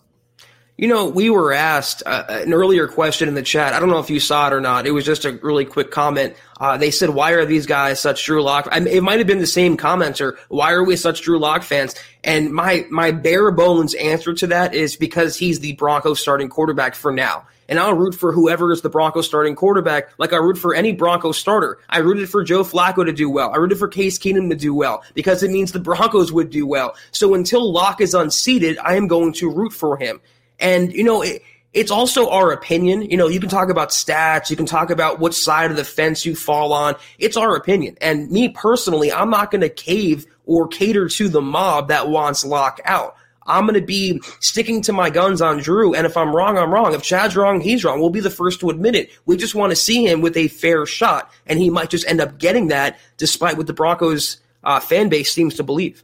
You know, we were asked uh, an earlier question in the chat. I don't know if you saw it or not. It was just a really quick comment. Uh, they said, "Why are these guys such Drew Lock?" I mean, it might have been the same commenter. Why are we such Drew Lock fans? And my my bare bones answer to that is because he's the Broncos starting quarterback for now. And I'll root for whoever is the Broncos starting quarterback, like I root for any Broncos starter. I rooted for Joe Flacco to do well. I rooted for Case Keenum to do well because it means the Broncos would do well. So until Lock is unseated, I am going to root for him. And, you know, it, it's also our opinion. You know, you can talk about stats, you can talk about what side of the fence you fall on. It's our opinion. And me personally, I'm not going to cave or cater to the mob that wants Lock out. I'm going to be sticking to my guns on Drew. And if I'm wrong, I'm wrong. If Chad's wrong, he's wrong. We'll be the first to admit it. We just want to see him with a fair shot. And he might just end up getting that despite what the Broncos uh, fan base seems to believe.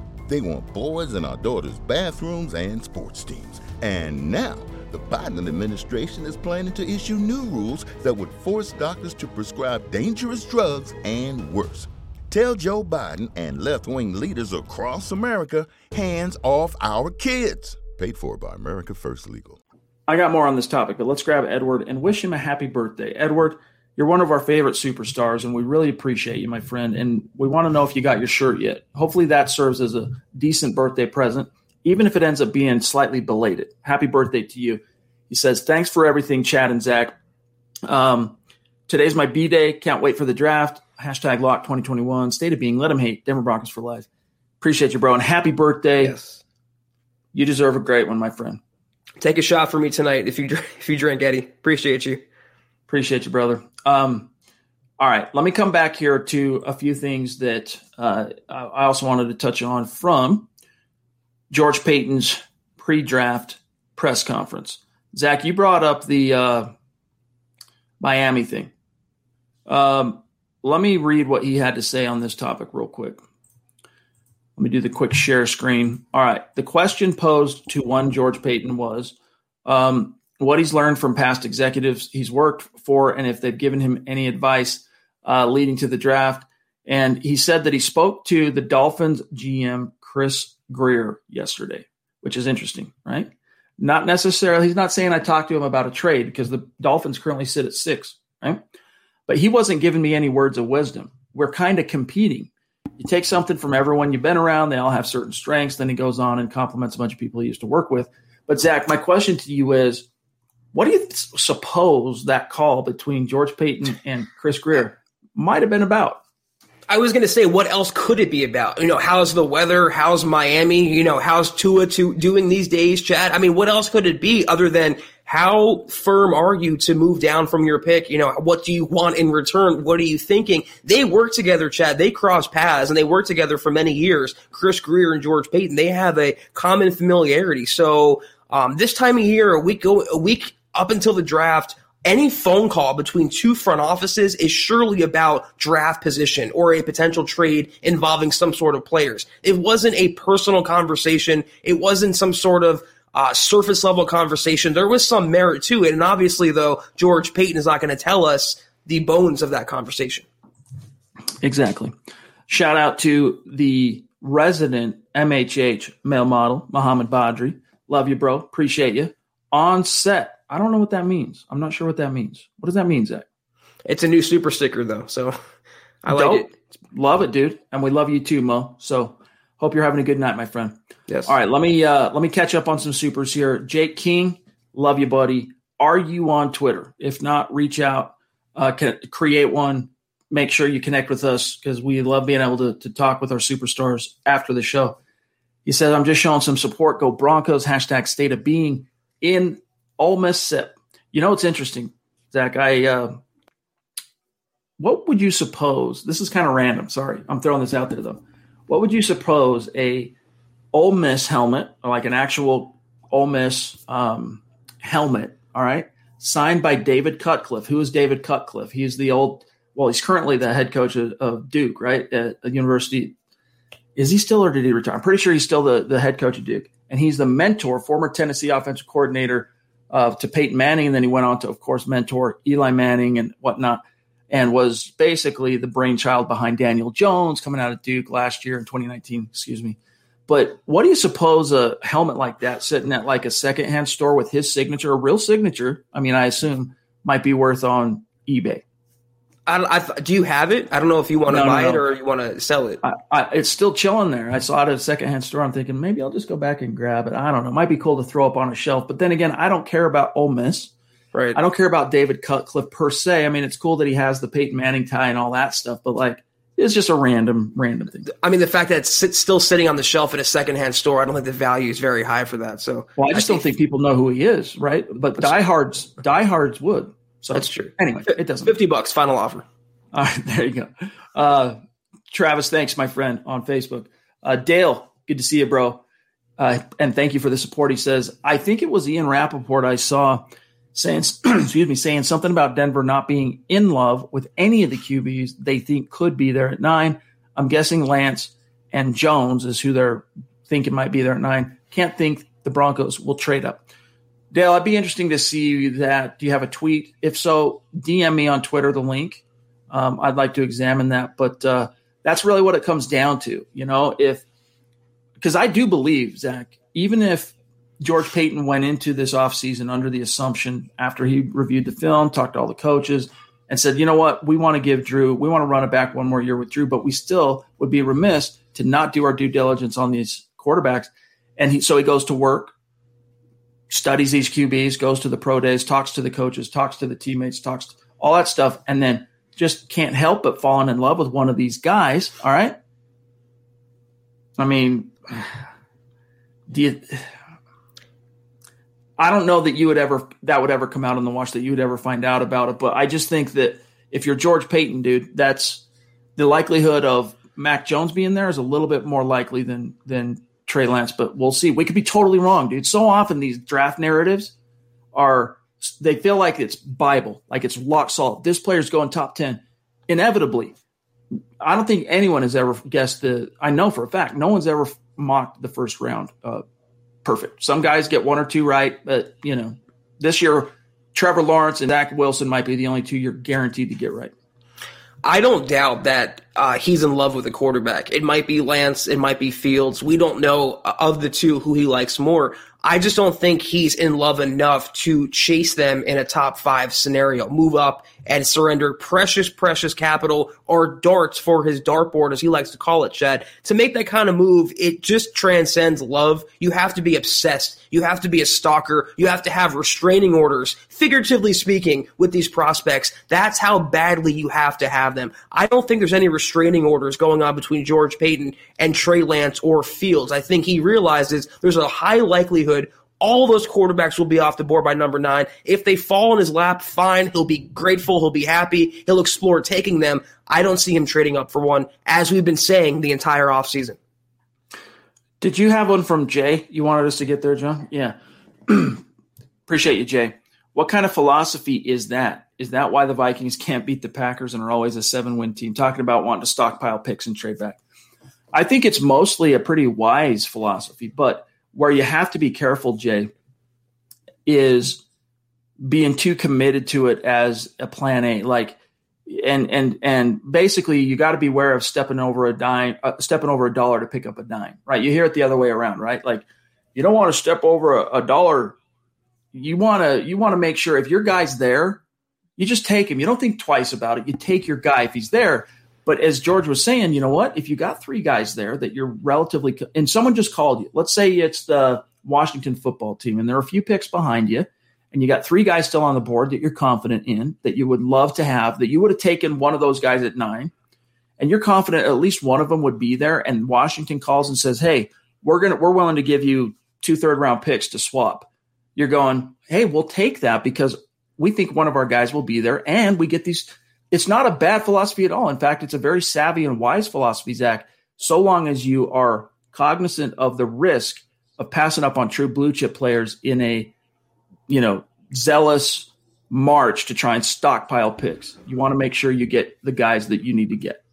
They want boys in our daughters' bathrooms and sports teams. And now, the Biden administration is planning to issue new rules that would force doctors to prescribe dangerous drugs and worse. Tell Joe Biden and left wing leaders across America hands off our kids. Paid for by America First Legal. I got more on this topic, but let's grab Edward and wish him a happy birthday. Edward, you're one of our favorite superstars, and we really appreciate you, my friend. And we want to know if you got your shirt yet. Hopefully, that serves as a decent birthday present, even if it ends up being slightly belated. Happy birthday to you. He says, Thanks for everything, Chad and Zach. Um, today's my B day. Can't wait for the draft. Hashtag lock 2021. State of being. Let them hate. Denver Broncos for life. Appreciate you, bro. And happy birthday. Yes. You deserve a great one, my friend. Take a shot for me tonight if you (laughs) if you drink, Eddie. Appreciate you. Appreciate you, brother. Um, all right, let me come back here to a few things that uh, I also wanted to touch on from George Paton's pre-draft press conference. Zach, you brought up the uh, Miami thing. Um, let me read what he had to say on this topic real quick. Let me do the quick share screen. All right. The question posed to one George Paton was um, what he's learned from past executives he's worked for and if they've given him any advice uh, leading to the draft. And he said that he spoke to the Dolphins GM, Chris Grier, yesterday, which is interesting, right? Not necessarily, he's not saying I talked to him about a trade because the Dolphins currently sit at six, right? But he wasn't giving me any words of wisdom. We're kind of competing. You take something from everyone you've been around, they all have certain strengths. Then he goes on and compliments a bunch of people he used to work with. But Zach, my question to you is what do you suppose that call between George Paton and Chris Grier might have been about? I was going to say, what else could it be about? You know, how's the weather? How's Miami? You know, how's Tua to doing these days, Chad? I mean, what else could it be other than how firm are you to move down from your pick? You know, what do you want in return? What are you thinking? They work together, Chad. They cross paths and they work together for many years. Chris Grier and George Paton, they have a common familiarity. So, um, this time of year, a week go, a week up until the draft, any phone call between two front offices is surely about draft position or a potential trade involving some sort of players. It wasn't a personal conversation. It wasn't some sort of uh, surface level conversation. There was some merit to it. And obviously, though, George Paton is not going to tell us the bones of that conversation. Exactly. Shout out to the resident MHH male model, Muhammad Badri. Love you, bro. Appreciate you. On set I don't know what that means. I'm not sure what that means. What does that mean, Zach? It's a new super sticker though, so (laughs) I like Dope. it. Love it, dude, and we love you too, Mo. So hope you're having a good night, my friend. Yes. All right, let me uh, let me catch up on some supers here. Jake King, love you, buddy. Are you on Twitter? If not, reach out, uh, create one. Make sure you connect with us because we love being able to, to talk with our superstars after the show. He says, I'm just showing some support. Go Broncos. Hashtag state of being in Ole Miss sip. You know, it's interesting, Zach. I uh, what would you suppose? This is kind of random. Sorry, I'm throwing this out there though. What would you suppose a Ole Miss helmet, like an actual Ole Miss um, helmet, all right, signed by David Cutcliffe. Who is David Cutcliffe? He's the old, well, he's currently the head coach of, of Duke, right, at the university. Is he still, or did he retire? I'm pretty sure he's still the, the head coach of Duke. And he's the mentor, former Tennessee offensive coordinator uh, to Peyton Manning. And then he went on to, of course, mentor Eli Manning and whatnot, and was basically the brainchild behind Daniel Jones coming out of Duke last year in 2019, excuse me. But what do you suppose a helmet like that sitting at like a secondhand store with his signature, a real signature? I mean, I assume might be worth on eBay. I, I, do you have it? I don't know if you want to no, buy no, no. it or you want to sell it. I, I, it's still chilling there. I saw it at a secondhand store. I'm thinking maybe I'll just go back and grab it. I don't know. It might be cool to throw up on a shelf. But then again, I don't care about Ole Miss. Right. I don't care about David Cutcliffe per se. I mean, it's cool that he has the Peyton Manning tie and all that stuff. But like, it's just a random, random thing. I mean, the fact that it's still sitting on the shelf at a secondhand store, I don't think the value is very high for that. So, well, I just I don't think people know who he is, right? But diehards, diehards would. So that's true. Anyway, it doesn't. Fifty bucks, final offer. (laughs) All right, there you go. Uh, Travis, thanks, my friend, on Facebook. Uh, Dale, good to see you, bro. Uh, and thank you for the support. He says, I think it was Ian Rapoport I saw saying, (clears throat) excuse me, saying something about Denver not being in love with any of the QBs they think could be there at nine. I'm guessing Lance and Jones is who they're thinking might be there at nine. Can't think the Broncos will trade up. Dale, I'd be interesting to see that. Do you have a tweet? If so, DM me on Twitter the link. Um, I'd like to examine that. But uh, that's really what it comes down to. You know, if because I do believe, Zach, even if George Paton went into this offseason under the assumption after he reviewed the film, talked to all the coaches, and said, you know what, we want to give Drew, we want to run it back one more year with Drew, but we still would be remiss to not do our due diligence on these quarterbacks. And he, so he goes to work, studies these QBs, goes to the pro days, talks to the coaches, talks to the teammates, talks to all that stuff, and then just can't help but falling in love with one of these guys. All right. I mean, (sighs) do you I don't know that you would ever that would ever come out on the watch that you would ever find out about it. But I just think that if you're George Paton, dude, that's the likelihood of Mac Jones being there is a little bit more likely than than Trey Lance. But we'll see. We could be totally wrong, dude. So often these draft narratives are they feel like it's Bible, like it's lock salt. This player's going top ten. Inevitably, I don't think anyone has ever guessed the. I know for a fact, no one's ever mocked the first round uh, perfect. Some guys get one or two right, but you know, this year Trevor Lawrence and Zach Wilson might be the only two you're guaranteed to get right. I don't doubt that uh, he's in love with the quarterback. It might be Lance, it might be Fields. We don't know uh, of the two who he likes more. I just don't think he's in love enough to chase them in a top five scenario, move up and surrender precious, precious capital or darts for his dartboard, as he likes to call it, Chad. To make that kind of move, it just transcends love. You have to be obsessed. You have to be a stalker. You have to have restraining orders, figuratively speaking, with these prospects. That's how badly you have to have them. I don't think there's any restraining orders going on between George Paton and Trey Lance or Fields. I think he realizes there's a high likelihood all those quarterbacks will be off the board by number nine. If they fall in his lap, fine. He'll be grateful. He'll be happy. He'll explore taking them. I don't see him trading up for one, as we've been saying the entire offseason. Did you have one from Jay? You wanted us to get there, John? Yeah. (clears throat) Appreciate you, Jay. What kind of philosophy is that? Is that why the Vikings can't beat the Packers and are always a seven win team? Talking about wanting to stockpile picks and trade back. I think it's mostly a pretty wise philosophy, but where you have to be careful, Jay, is being too committed to it as a plan A. Like, and and and basically, you got to be aware of stepping over a dime, uh, stepping over a dollar to pick up a dime. Right? You hear it the other way around, right? Like, you don't want to step over a, a dollar. You want to you want to make sure if your guy's there, you just take him. You don't think twice about it. You take your guy if he's there. But as George was saying, you know what? If you got three guys there that you're relatively, and someone just called you, let's say it's the Washington football team, and there are a few picks behind you, and you got three guys still on the board that you're confident in, that you would love to have, that you would have taken one of those guys at nine, and you're confident at least one of them would be there, and Washington calls and says, "Hey, we're gonna, we're willing to give you two third round picks to swap." You're going, "Hey, we'll take that because we think one of our guys will be there, and we get these." It's not a bad philosophy at all. In fact, it's a very savvy and wise philosophy, Zach, so long as you are cognizant of the risk of passing up on true blue chip players in a, you know, zealous march to try and stockpile picks. You want to make sure you get the guys that you need to get.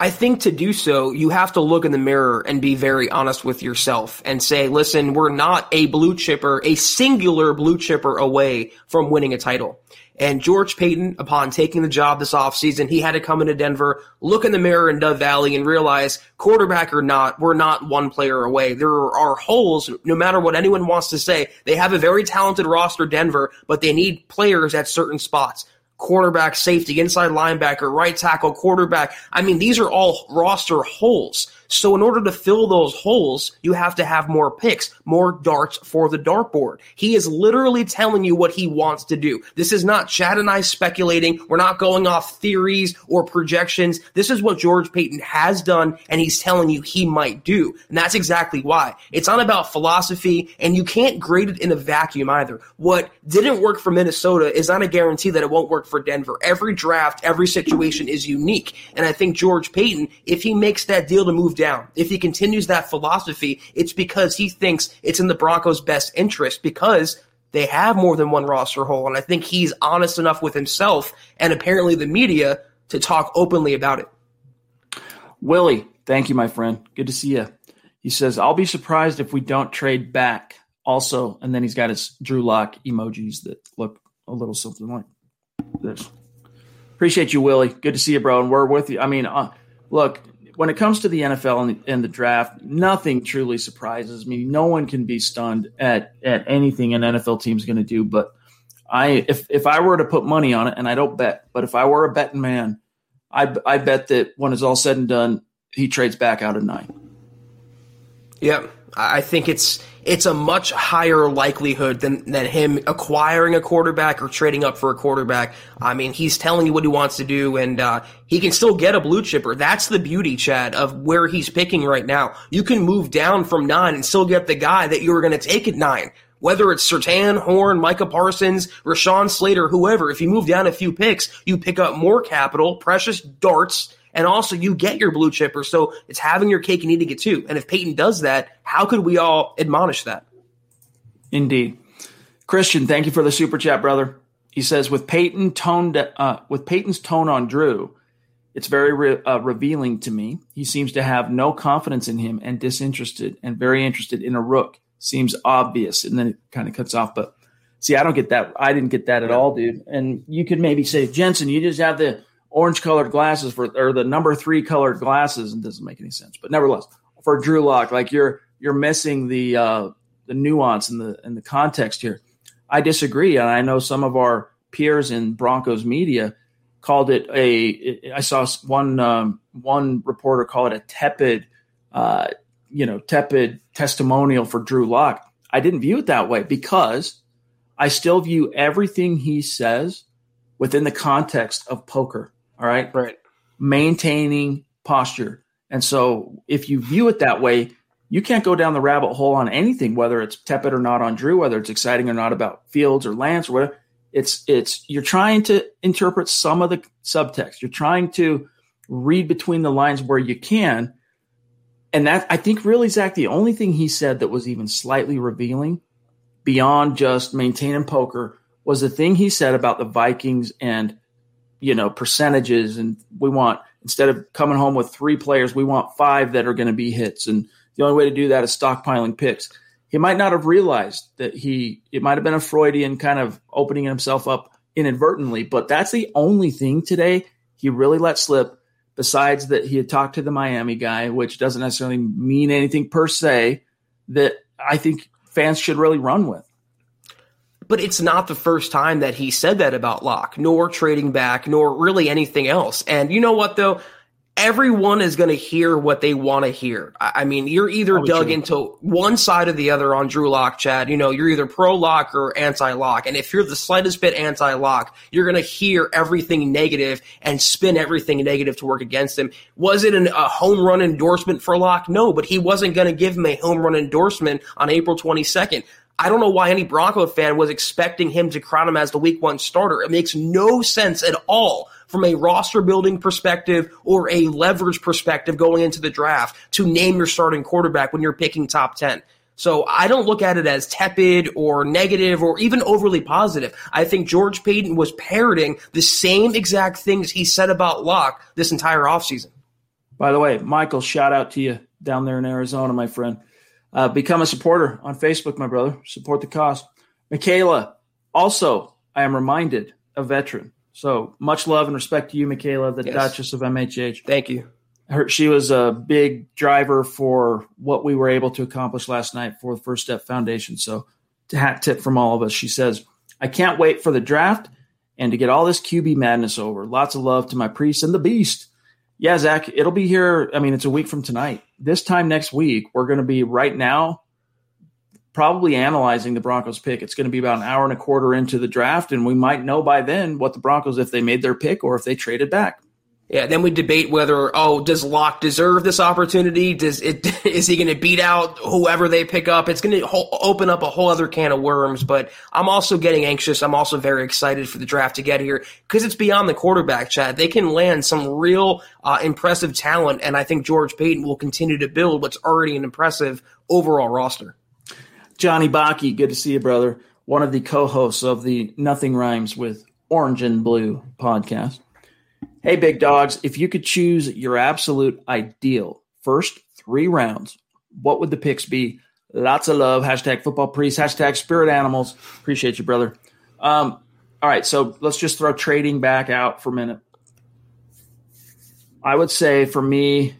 I think to do so, you have to look in the mirror and be very honest with yourself and say, listen, we're not a blue chipper, a singular blue chipper away from winning a title. And George Paton, upon taking the job this offseason, he had to come into Denver, look in the mirror in Dove Valley and realize quarterback or not, we're not one player away. There are holes, no matter what anyone wants to say. They have a very talented roster, Denver, but they need players at certain spots cornerback, safety, inside linebacker, right tackle, quarterback. I mean, these are all roster holes. So in order to fill those holes, you have to have more picks, more darts for the dartboard. He is literally telling you what he wants to do. This is not Chad and I speculating. We're not going off theories or projections. This is what George Paton has done and he's telling you he might do. And that's exactly why. It's not about philosophy and you can't grade it in a vacuum either. What didn't work for Minnesota is not a guarantee that it won't work for Denver. Every draft, every situation is unique. And I think George Paton, if he makes that deal to move down. If he continues that philosophy, it's because he thinks it's in the Broncos' best interest because they have more than one roster hole. And I think he's honest enough with himself and apparently the media to talk openly about it. Willie, thank you, my friend. Good to see you. He says, I'll be surprised if we don't trade back also. And then he's got his Drew Lock emojis that look a little something like this. Appreciate you, Willie. Good to see you, bro. And we're with you. I mean, uh, look, when it comes to the NFL and the, and the, draft, nothing truly surprises me. No one can be stunned at at anything an NFL team's going to do. But I, if if I were to put money on it, and I don't bet, but if I were a betting man, I I bet that when it's all said and done, he trades back out of nine. Yep, I think it's it's a much higher likelihood than, than him acquiring a quarterback or trading up for a quarterback. I mean, he's telling you what he wants to do, and uh, he can still get a blue chipper. That's the beauty, Chad, of where he's picking right now. You can move down from nine and still get the guy that you were going to take at nine. Whether it's Surtain, Horn, Micah Parsons, Rashawn Slater, whoever, if you move down a few picks, you pick up more capital, precious darts, and also you get your blue chipper. So it's having your cake and eating it too. And if Paton does that, how could we all admonish that? Indeed. Christian, thank you for the super chat, brother. He says with Paton toned uh, with Paton's tone on Drew, it's very re- uh, revealing to me. He seems to have no confidence in him and disinterested and very interested in a rook. Seems obvious, and then it kind of cuts off. But see, I don't get that. I didn't get that at all, dude. And you could maybe say, Jensen, you just have the orange colored glasses for or the number three colored glasses and doesn't make any sense. But nevertheless, for Drew Lock, like you're you're missing the uh, the nuance and the and the context here. I disagree, and I know some of our peers in Broncos media called it a. I saw one um, one reporter call it a tepid, uh, you know, tepid testimonial for Drew Lock. I didn't view it that way because I still view everything he says within the context of poker. All right. Right. Maintaining posture. And so if you view it that way, you can't go down the rabbit hole on anything, whether it's tepid or not on Drew, whether it's exciting or not about Fields or Lance or whatever. It's it's you're trying to interpret some of the subtext. You're trying to read between the lines where you can. And that I think really, Zach, the only thing he said that was even slightly revealing beyond just maintaining poker was the thing he said about the Vikings and you know percentages and we want instead of coming home with three players we want five that are going to be hits. And the only way to do that is stockpiling picks. He might not have realized that he it might have been a freudian kind of opening himself up inadvertently but that's the only thing today he really let slip besides that he had talked to the miami guy which doesn't necessarily mean anything per se that i think fans should really run with but it's not the first time that he said that about Lock, nor trading back, nor really anything else. And you know what, though? Everyone is going to hear what they want to hear. I mean, you're either Probably dug true. into one side or the other on Drew Lock, Chad. You know, you're either pro Lock or anti Lock. And if you're the slightest bit anti Lock, you're going to hear everything negative and spin everything negative to work against him. Was it an, a home run endorsement for Lock? No, but he wasn't going to give him a home run endorsement on April 22nd. I don't know why any Bronco fan was expecting him to crown him as the week one starter. It makes no sense at all from a roster building perspective or a leverage perspective going into the draft to name your starting quarterback when you're picking top 10. So I don't look at it as tepid or negative or even overly positive. I think George Paton was parroting the same exact things he said about Lock this entire offseason. By the way, Michael, shout out to you down there in Arizona, my friend. Uh, become a supporter on Facebook, my brother. Support the cause. Michaela, also, I am reminded, a veteran. So much love and respect to you, Michaela, the yes. Duchess of MHH. Thank you her, she was a big driver for what we were able to accomplish last night for the First Step Foundation. So, to hat tip from all of us. She says, I can't wait for the draft and to get all this QB madness over. Lots of love to my priest and the beast. Yeah, Zach, it'll be here. I mean, it's a week from tonight. This time next week, we're going to be right now probably analyzing the Broncos pick. It's going to be about an hour and a quarter into the draft, and we might know by then what the Broncos, if they made their pick or if they traded back. Yeah, then we debate whether oh does Lock deserve this opportunity? Does it (laughs) is he going to beat out whoever they pick up? It's going to open up a whole other can of worms. But I'm also getting anxious. I'm also very excited for the draft to get here because it's beyond the quarterback. Chad, they can land some real uh, impressive talent, and I think George Paton will continue to build what's already an impressive overall roster. Johnny Baki, good to see you, brother. One of the co-hosts of the Nothing Rhymes with Orange and Blue podcast. Hey, big dogs, if you could choose your absolute ideal first three rounds, what would the picks be? Lots of love. Hashtag football priest. Hashtag spirit animals. Appreciate you, brother. Um, all right, so let's just throw trading back out for a minute. I would say for me,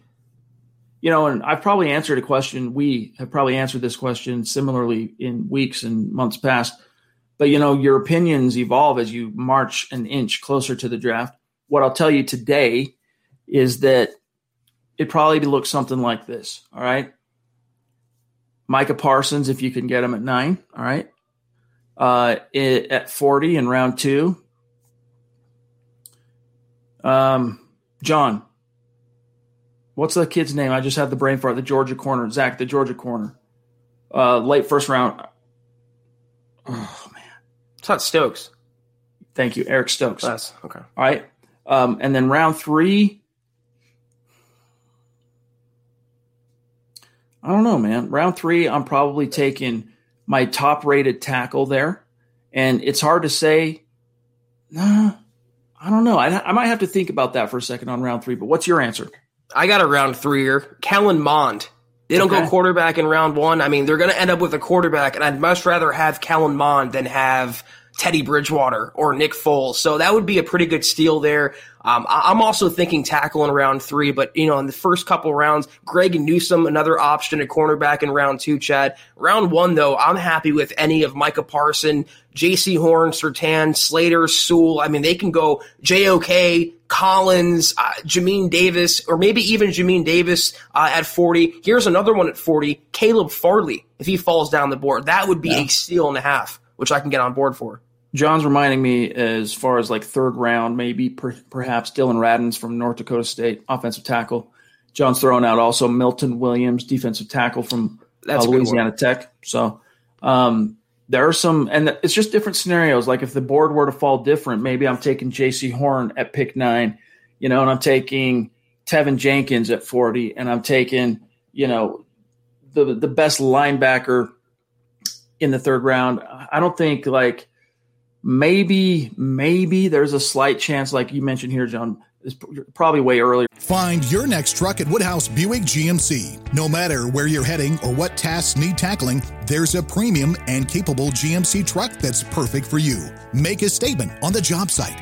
you know, and I've probably answered a question. We have probably answered this question similarly in weeks and months past. But, you know, your opinions evolve as you march an inch closer to the draft what I'll tell you today is that it probably looks something like this. All right. Micah Parsons, if you can get him at nine. All right. Uh, it, at 40 in round two. Um, John, what's the kid's name? I just had the brain fart. The Georgia corner, Zach, the Georgia corner. Uh, late first round. Oh man, it's not Stokes. Thank you, Eric Stokes. That's okay. All right. Um, and then round three, I don't know, man. Round three, I'm probably taking my top rated tackle there. And it's hard to say. Nah, I don't know. I, I might have to think about that for a second on round three. But what's your answer? I got a round three here. Kellen Mond. They don't okay. go quarterback in round one. I mean, they're going to end up with a quarterback, and I'd much rather have Kellen Mond than have Teddy Bridgewater or Nick Foles. So that would be a pretty good steal there. Um, I'm also thinking tackle in round three, but you know, in the first couple rounds, Greg Newsome, another option at cornerback in round two, Chad. Round one, though, I'm happy with any of Micah Parson, Jaycee Horn, Surtain, Slater, Sewell. I mean, they can go JOK, Collins, uh, Jamin Davis, or maybe even Jamin Davis uh, at 40. Here's another one at 40, Caleb Farley, if he falls down the board. That would be yeah. a steal and a half, which I can get on board for. John's reminding me as far as like third round, maybe per, perhaps Dillon Radunz from North Dakota State, offensive tackle. John's throwing out also Milton Williams, defensive tackle from uh, Louisiana Tech. So um, there are some, and it's just different scenarios. Like if the board were to fall different, maybe I'm taking Jaycee Horn at pick nine, you know, and I'm taking Teven Jenkins at 40, and I'm taking, you know, the the best linebacker in the third round. I don't think like maybe maybe there's a slight chance like you mentioned here john is probably way earlier. Find your next truck at woodhouse buick gmc no matter where you're heading or what tasks need tackling there's a premium and capable gmc truck that's perfect for you. Make a statement on the job site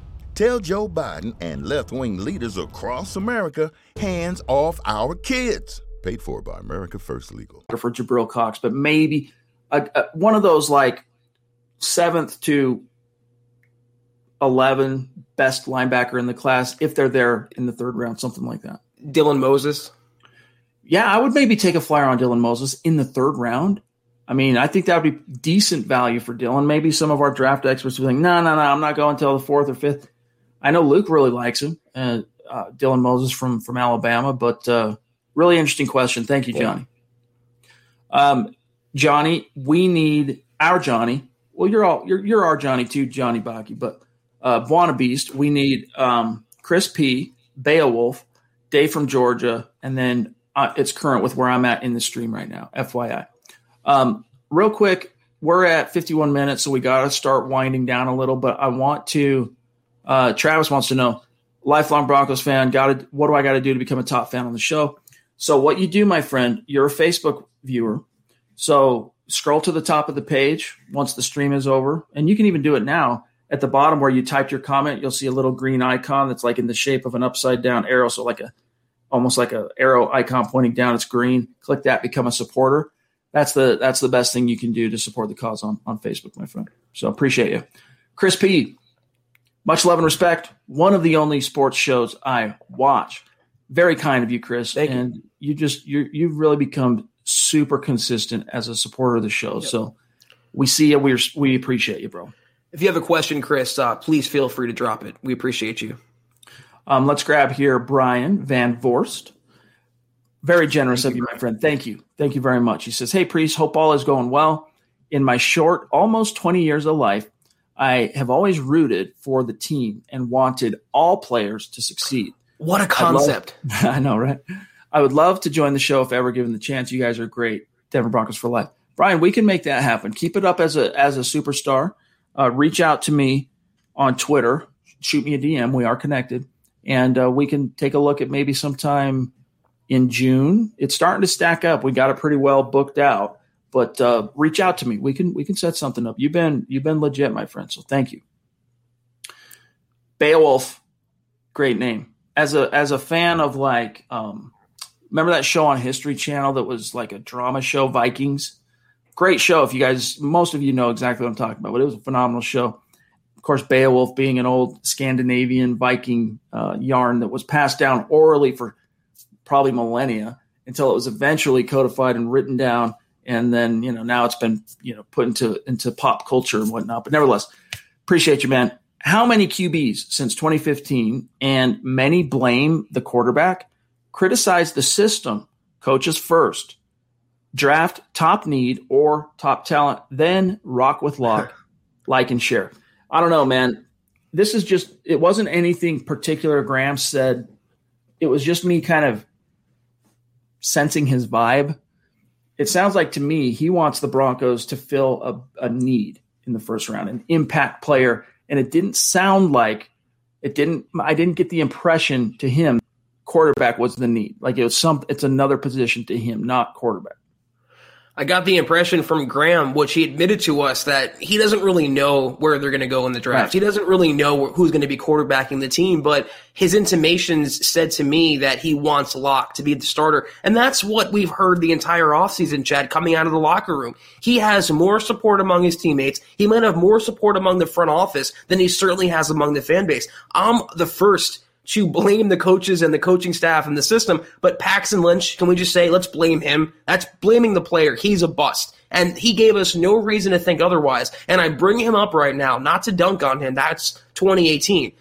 Tell Joe Biden and left wing leaders across America hands off our kids. Paid for by America First Legal. For Jabril Cox, but maybe a, a, one of those like seventh to 11 best linebacker in the class if they're there in the third round, something like that. Dylan Moses. Yeah, I would maybe take a flyer on Dylan Moses in the third round. I mean, I think that would be decent value for Dylan. Maybe some of our draft experts would think, no, no, no, I'm not going until the fourth or fifth. I know Luke really likes him, uh, uh, Dylan Moses from from Alabama, but uh, really interesting question. Thank you, Johnny. Um, Johnny, we need our Johnny. Well, you're all you're you're our Johnny too, Johnny Baki, but uh, Buona Beast, we need um, Chris P, Beowulf, Dave from Georgia, and then uh, it's current with where I'm at in the stream right now. FYI. Um, real quick, we're at 51 minutes, so we got to start winding down a little. But I want to. Uh, Travis wants to know, lifelong Broncos fan. Got to. What do I got to do to become a top fan on the show? So what you do, my friend, you're a Facebook viewer. So scroll to the top of the page once the stream is over, and you can even do it now at the bottom where you typed your comment, you'll see a little green icon that's like in the shape of an upside down arrow. So like a almost like a arrow icon pointing down. It's green. Click that, become a supporter. That's the that's the best thing you can do to support the cause on, on Facebook, my friend. So appreciate you. Chris P. Much love and respect. One of the only sports shows I watch. Very kind of you, Chris. Thank and you. you just you you've really become super consistent as a supporter of the show. Yep. So we see you. We we appreciate you, bro. If you have a question, Chris, uh, please feel free to drop it. We appreciate you. Um, let's grab here Brian Van Vorst. Very generous Thank of you, my friend. Thank you. Thank you very much. He says, Hey, Priest, hope all is going well. In my short, almost 20 years of life, I have always rooted for the team and wanted all players to succeed. What a concept. Love, (laughs) I know, right? I would love to join the show if ever given the chance. You guys are great. Denver Broncos for life. Brian, we can make that happen. Keep it up as a as a superstar uh, reach out to me on Twitter, shoot me a DM. We are connected, and uh, we can take a look at maybe sometime in June. It's starting to stack up. We got it pretty well booked out, but uh, reach out to me. We can we can set something up. You've been you've been legit, my friend. So thank you. Beowulf, great name. As a as a fan of like, um, remember that show on History Channel that was like a drama show, Vikings great show. If you guys, most of you know exactly what I'm talking about, but it was a phenomenal show. Of course, Beowulf being an old Scandinavian Viking uh, yarn that was passed down orally for probably millennia until it was eventually codified and written down. And then, you know, now it's been, you know, put into, into pop culture and whatnot. But nevertheless, appreciate you, man. How many QBs since 2015 and many blame the quarterback, criticize the system, coaches first, draft top need or top talent, then rock with lock, (laughs) like and share. I don't know, man. This is just, it wasn't anything particular Graham said. It was just me kind of sensing his vibe. It sounds like to me, he wants the Broncos to fill a, a need in the first round, an impact player. And it didn't sound like it didn't. I didn't get the impression to him quarterback was the need. Like it was some. It's another position to him, not quarterback. I got the impression from Graham, which he admitted to us, that he doesn't really know where they're going to go in the draft. Right. He doesn't really know who's going to be quarterbacking the team, but his intimations said to me that he wants Lock to be the starter. And that's what we've heard the entire offseason, Chad, coming out of the locker room. He has more support among his teammates. He might have more support among the front office than he certainly has among the fan base. I'm the first to blame the coaches and the coaching staff and the system. But Paxton Lynch, can we just say, let's blame him? That's blaming the player. He's a bust. And he gave us no reason to think otherwise. And I bring him up right now, not to dunk on him. That's 2018.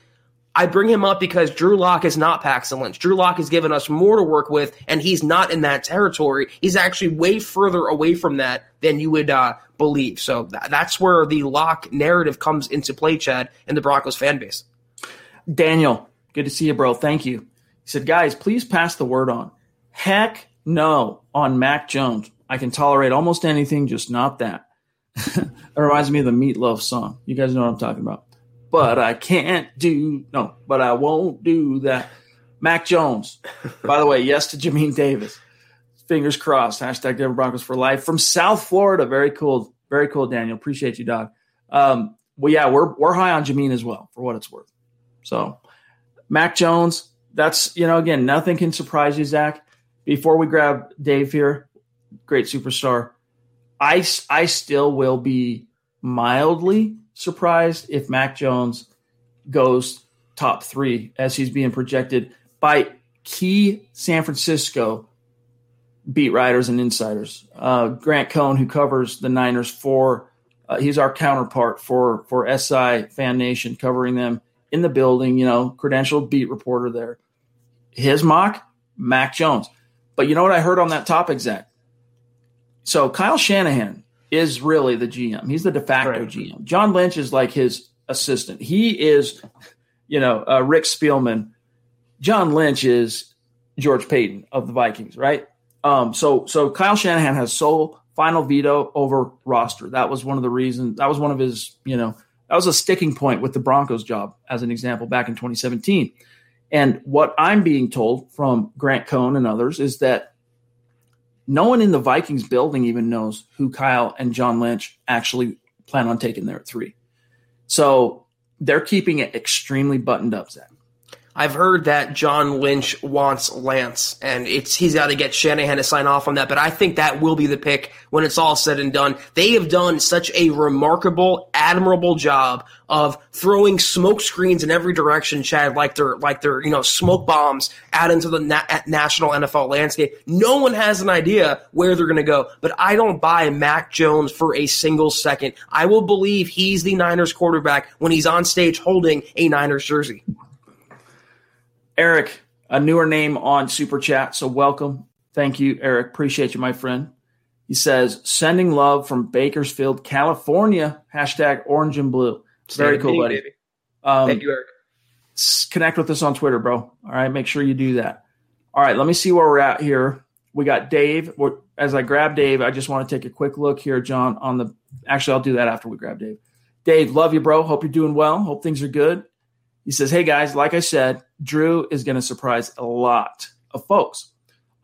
I bring him up because Drew Lock is not Paxton Lynch. Drew Lock has given us more to work with, and he's not in that territory. He's actually way further away from that than you would uh, believe. So th- that's where the Lock narrative comes into play, Chad, in the Broncos fan base. Daniel, Good to see you, bro. Thank you. He said, guys, please pass the word on. Heck no on Mac Jones. I can tolerate almost anything, just not that. (laughs) it reminds me of the Meatloaf song. You guys know what I'm talking about. But I can't do no, but I won't do that. Mac Jones. By the way, yes to Jamin Davis. Fingers crossed. Hashtag Denver Broncos for life from South Florida. Very cool. Very cool, Daniel. Appreciate you, dog. Um, well, yeah, we're we're high on Jamin as well, for what it's worth. So Mac Jones, that's, you know, again, nothing can surprise you, Zach. Before we grab Dave here, great superstar, I, I still will be mildly surprised if Mac Jones goes top three as he's being projected by key San Francisco beat writers and insiders. Uh, Grant Cohn, who covers the Niners for, uh, he's our counterpart for for SI Fan Nation, covering them in the building, you know, credentialed beat reporter there. His mock, Mac Jones. But you know what I heard on that topic, Zach? So Kyle Shanahan is really the GM. He's the de facto right. GM. John Lynch is like his assistant. He is, you know, uh, Rick Spielman. John Lynch is George Paton of the Vikings, right? Um, so so Kyle Shanahan has sole final veto over roster. That was one of the reasons. That was one of his, you know, that was a sticking point with the Broncos job, as an example, back in 2017. And what I'm being told from Grant Cohn and others is that no one in the Vikings building even knows who Kyle and John Lynch actually plan on taking there at three. So they're keeping it extremely buttoned up, Zach. I've heard that John Lynch wants Lance, and it's he's got to get Shanahan to sign off on that. But I think that will be the pick when it's all said and done. They have done such a remarkable, admirable job of throwing smoke screens in every direction, Chad, like they're like they're you know smoke bombs out into the na- national NFL landscape. No one has an idea where they're going to go, but I don't buy Mac Jones for a single second. I will believe he's the Niners quarterback when he's on stage holding a Niners jersey. Eric, a newer name on Super Chat, so welcome. Thank you, Eric. Appreciate you, my friend. He says, sending love from Bakersfield, California. Hashtag orange and blue. It's very cool, buddy. Um, Thank you, Eric. Connect with us on Twitter, bro. All right, make sure you do that. All right, let me see where we're at here. We got Dave. As I grab Dave, I just want to take a quick look here, John, on the. Actually, I'll do that after we grab Dave. Dave, love you, bro. Hope you're doing well. Hope things are good. He says, Hey guys, like I said, Drew is going to surprise a lot of folks.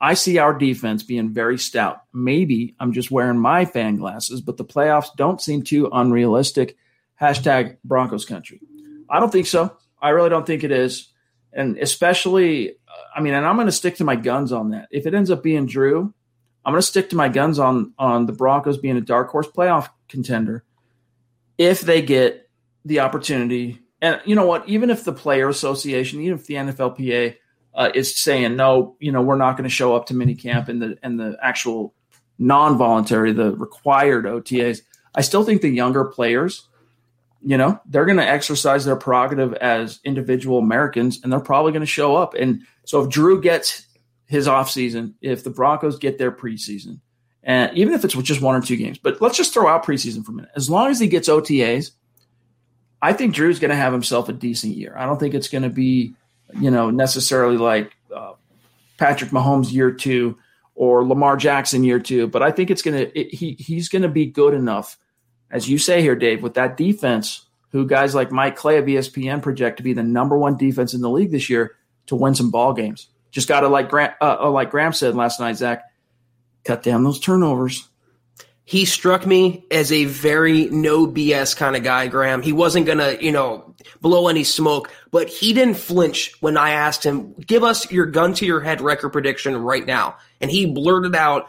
I see our defense being very stout. Maybe I'm just wearing my fan glasses, but the playoffs don't seem too unrealistic. Hashtag Broncos country. I don't think so. I really don't think it is. And especially, I mean, and I'm going to stick to my guns on that. If it ends up being Drew, I'm going to stick to my guns on on the Broncos being a dark horse playoff contender if they get the opportunity and you know what? Even if the player association, even if the NFLPA uh, is saying no, you know, we're not going to show up to minicamp and the and the actual non-voluntary, the required OTAs, I still think the younger players, you know, they're going to exercise their prerogative as individual Americans, and they're probably going to show up. And so, if Drew gets his offseason, if the Broncos get their preseason, and even if it's just one or two games, but let's just throw out preseason for a minute. As long as he gets OTAs I think Drew's going to have himself a decent year. I don't think it's going to be, you know, necessarily like uh, Patrick Mahomes year two or Lamar Jackson year two, but I think it's going to he he's going to be good enough, as you say here, Dave, with that defense who guys like Mike Clay of ESPN project to be the number one defense in the league this year to win some ball games. Just got to like Grant, uh, uh, like Graham said last night, Zach, cut down those turnovers. He struck me as a very no BS kind of guy, Graham. He wasn't going to, you know, blow any smoke, but he didn't flinch when I asked him, give us your gun to your head record prediction right now. And he blurted out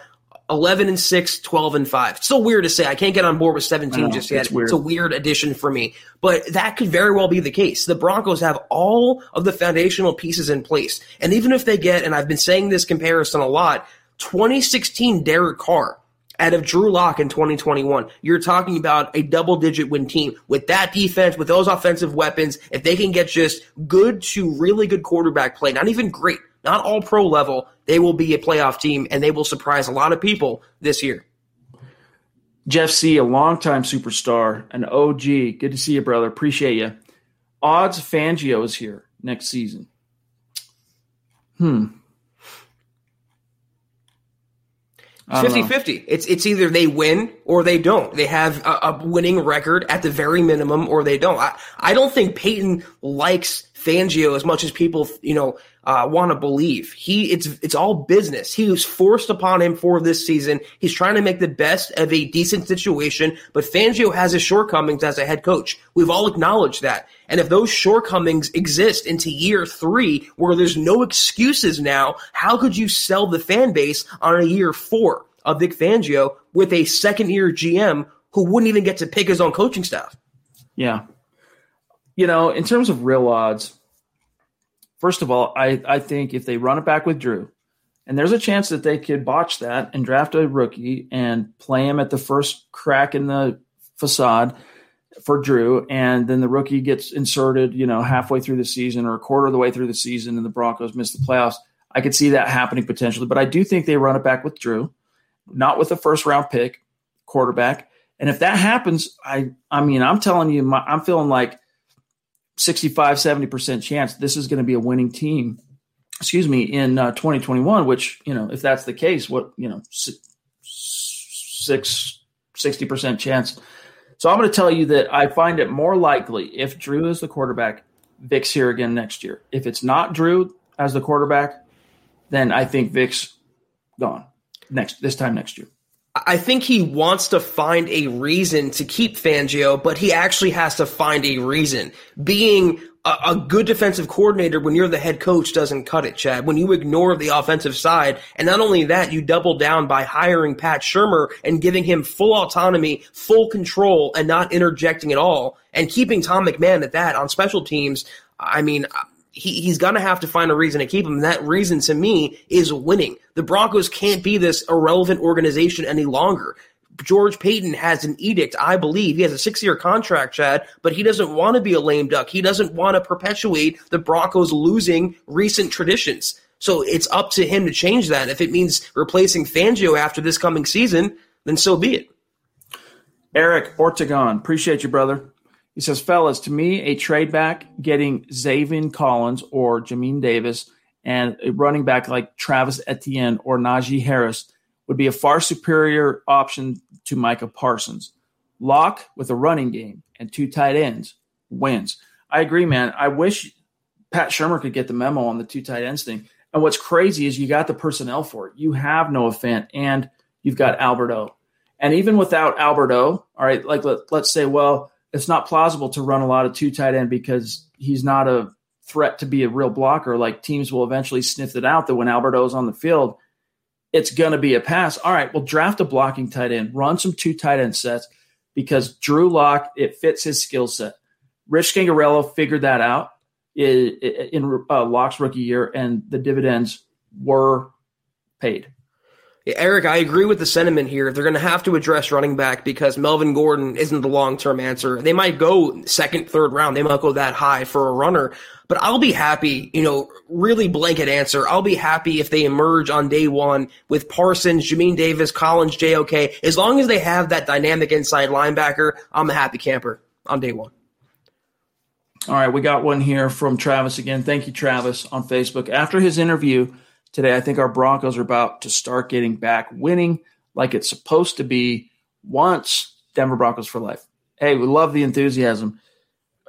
11 and 6, 12 and 5. It's so weird to say. I can't get on board with 17 know, just yet. It's, it's, a weird addition for me. But that could very well be the case. The Broncos have all of the foundational pieces in place. And even if they get, and I've been saying this comparison a lot, 2016 Derek Carr out of Drew Lock in 2021. You're talking about a double digit win team with that defense, with those offensive weapons. If they can get just good to really good quarterback play, not even great, not all pro level, they will be a playoff team and they will surprise a lot of people this year. Jeff C., a longtime superstar, an OG. Good to see you, brother. Appreciate you. Odds Fangio is here next season. Hmm. 50-50. It's it's either they win or they don't. They have a, a, winning record at the very minimum or they don't. I, I don't think Paton likes Fangio as much as people, you know, uh, want to believe. He it's it's all business. He was forced upon him for this season. He's trying to make the best of a decent situation, but Fangio has his shortcomings as a head coach. We've all acknowledged that. And if those shortcomings exist into year three, where there's no excuses now, how could you sell the fan base on a year four of Vic Fangio with a second year GM who wouldn't even get to pick his own coaching staff? Yeah. You know, in terms of real odds, First of all, I, I think if they run it back with Drew, and there's a chance that they could botch that and draft a rookie and play him at the first crack in the facade for Drew, and then the rookie gets inserted, you know, halfway through the season or a quarter of the way through the season, and the Broncos miss the playoffs. I could see that happening potentially, but I do think they run it back with Drew, not with a first round pick quarterback. And if that happens, I I mean, I'm telling you, my, I'm feeling like 65, 70% chance this is going to be a winning team, excuse me, in uh, 2021, which, you know, if that's the case, what, you know, six, 60% chance. So I'm going to tell you that I find it more likely if Drew is the quarterback, Vic's here again next year. If it's not Drew as the quarterback, then I think Vic's gone next this time next year. I think he wants to find a reason to keep Fangio, but he actually has to find a reason. Being a, a, good defensive coordinator when you're the head coach doesn't cut it, Chad. When you ignore the offensive side, and not only that, you double down by hiring Pat Shurmur and giving him full autonomy, full control, and not interjecting at all, and keeping Tom McMahon at that on special teams. I mean, he, he's going to have to find a reason to keep him. And that reason to me is winning. The Broncos can't be this irrelevant organization any longer. George Paton has an edict, I believe. He has a six year contract, Chad, but he doesn't want to be a lame duck. He doesn't want to perpetuate the Broncos losing recent traditions. So it's up to him to change that. If it means replacing Fangio after this coming season, then so be it. Eric Ortegon, appreciate you, brother. He says, fellas, to me, a trade back getting Zaven Collins or Jamin Davis and a running back like Travis Etienne or Najee Harris would be a far superior option to Micah Parsons. Lock with a running game and two tight ends wins. I agree, man. I wish Pat Shurmur could get the memo on the two tight ends thing. And what's crazy is you got the personnel for it. You have Noah Fant and you've got Alberto. And even without Alberto, all right, like let, let's say, well, it's not plausible to run a lot of two tight end because he's not a threat to be a real blocker. Like teams will eventually sniff it out that when Alberto's on the field, it's going to be a pass. All right, well, draft a blocking tight end, run some two tight end sets because Drew Lock it fits his skill set. Rich Scangarello figured that out in, in uh, Lock's rookie year, and the dividends were paid. Eric, I agree with the sentiment here. They're going to have to address running back because Melvin Gordon isn't the long term answer. They might go second, third round. They might go that high for a runner. But I'll be happy, you know, really blanket answer. I'll be happy if they emerge on day one with Parsons, Jamin Davis, Collins, JOK. As long as they have that dynamic inside linebacker, I'm a happy camper on day one. All right, we got one here from Travis again. Thank you, Travis, on Facebook. After his interview, today. I think our Broncos are about to start getting back winning like it's supposed to be once Denver Broncos for life. Hey, we love the enthusiasm.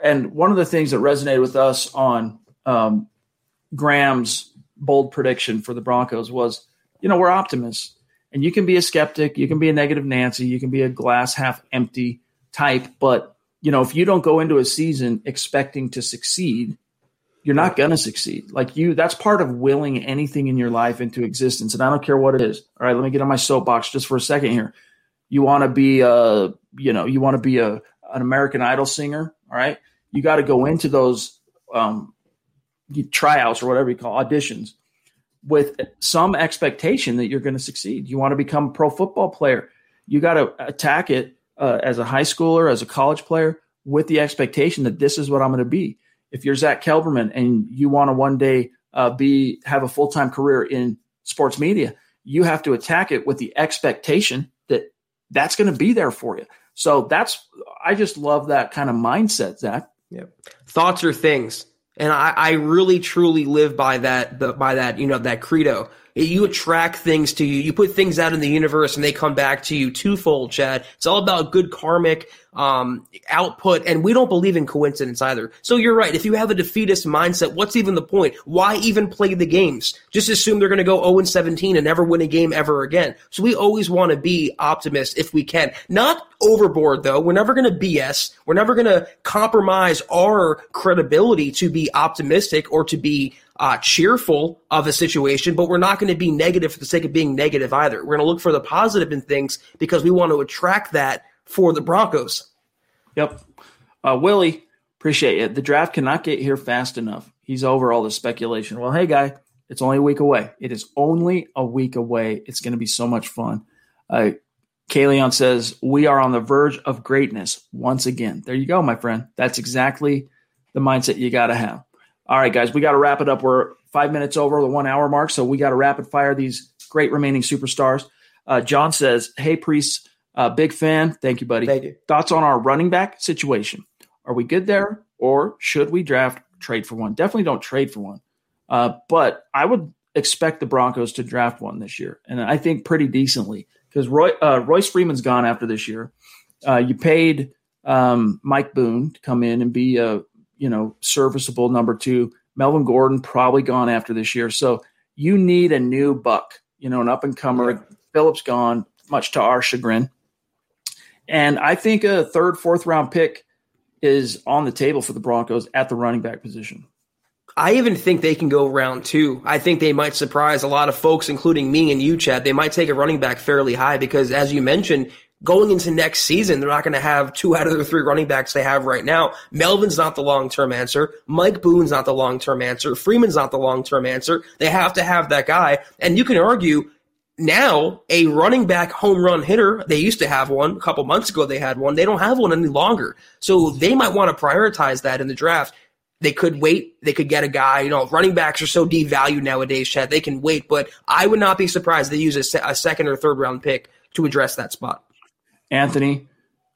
and one of the things that resonated with us on um, Graham's bold prediction for the Broncos was, you know, we're optimists, and you can be a skeptic, you can be a negative Nancy, you can be a glass half empty type, but you know, if you don't go into a season expecting to succeed, you're not going to succeed. Like you, that's part of willing anything in your life into existence. And I don't care what it is. All right, let me get on my soapbox just for a second here. You want to be a, you know, you want to be a an American Idol singer. All right, you got to go into those um, tryouts or whatever you call auditions with some expectation that you're going to succeed. You want to become a pro football player. You got to attack it uh, as a high schooler, as a college player, with the expectation that this is what I'm going to be. If you're Zach Kelberman and you want to one day uh, be have a full time career in sports media, you have to attack it with the expectation that that's going to be there for you. So that's I just love that kind of mindset, Zach. Yeah, thoughts are things, and I, I really truly live by that by that you know that credo you attract things to you. You put things out in the universe and they come back to you twofold, Chad. It's all about good karmic um, output, and we don't believe in coincidence either. So you're right. If you have a defeatist mindset, what's even the point? Why even play the games? Just assume they're going to go 0 17 and never win a game ever again. So we always want to be optimists if we can. Not overboard though. We're never going to BS. We're never going to compromise our credibility to be optimistic or to be uh, cheerful of a situation, but we're not going to be negative for the sake of being negative either. We're going to look for the positive in things because we want to attract that for the Broncos. Yep. Uh, Willie, appreciate it. The draft cannot get here fast enough. He's over all the speculation. Well, hey, guy, it's only a week away. It is only a week away. It's going to be so much fun. Uh, says, We are on the verge of greatness once again. There you go, my friend. That's exactly the mindset you got to have. All right, guys, we got to wrap it up. We're five minutes over the one hour mark, so we got to rapid fire these great remaining superstars. Uh, John says, Hey, Priest, uh, big fan. Thank you, buddy. Thank you. Thoughts on our running back situation? Are we good there, or should we draft, trade for one? Definitely don't trade for one. Uh, but I would expect the Broncos to draft one this year, and I think pretty decently because Roy, uh, Royce Freeman's gone after this year. Uh, you paid um, Mike Boone to come in and be a you know, serviceable number two. Melvin Gordon probably gone after this year. So you need a new buck, you know, an up and comer. Yeah. Phillips gone, much to our chagrin. And I think a third, fourth round pick is on the table for the Broncos at the running back position. I even think they can go round two. I think they might surprise a lot of folks, including me and you, Chad. They might take a running back fairly high because, as you mentioned, going into next season, they're not going to have two out of the three running backs they have right now. Melvin's not the long term answer. Mike Boone's not the long term answer. Freeman's not the long term answer. They have to have that guy. And you can argue now a running back home run hitter, they used to have one a couple months ago. They had one. They don't have one any longer. So they might want to prioritize that in the draft. They could wait. They could get a guy. You know, running backs are so devalued nowadays, Chad. They can wait, but I would not be surprised they use a, se- a second or third round pick to address that spot. Anthony,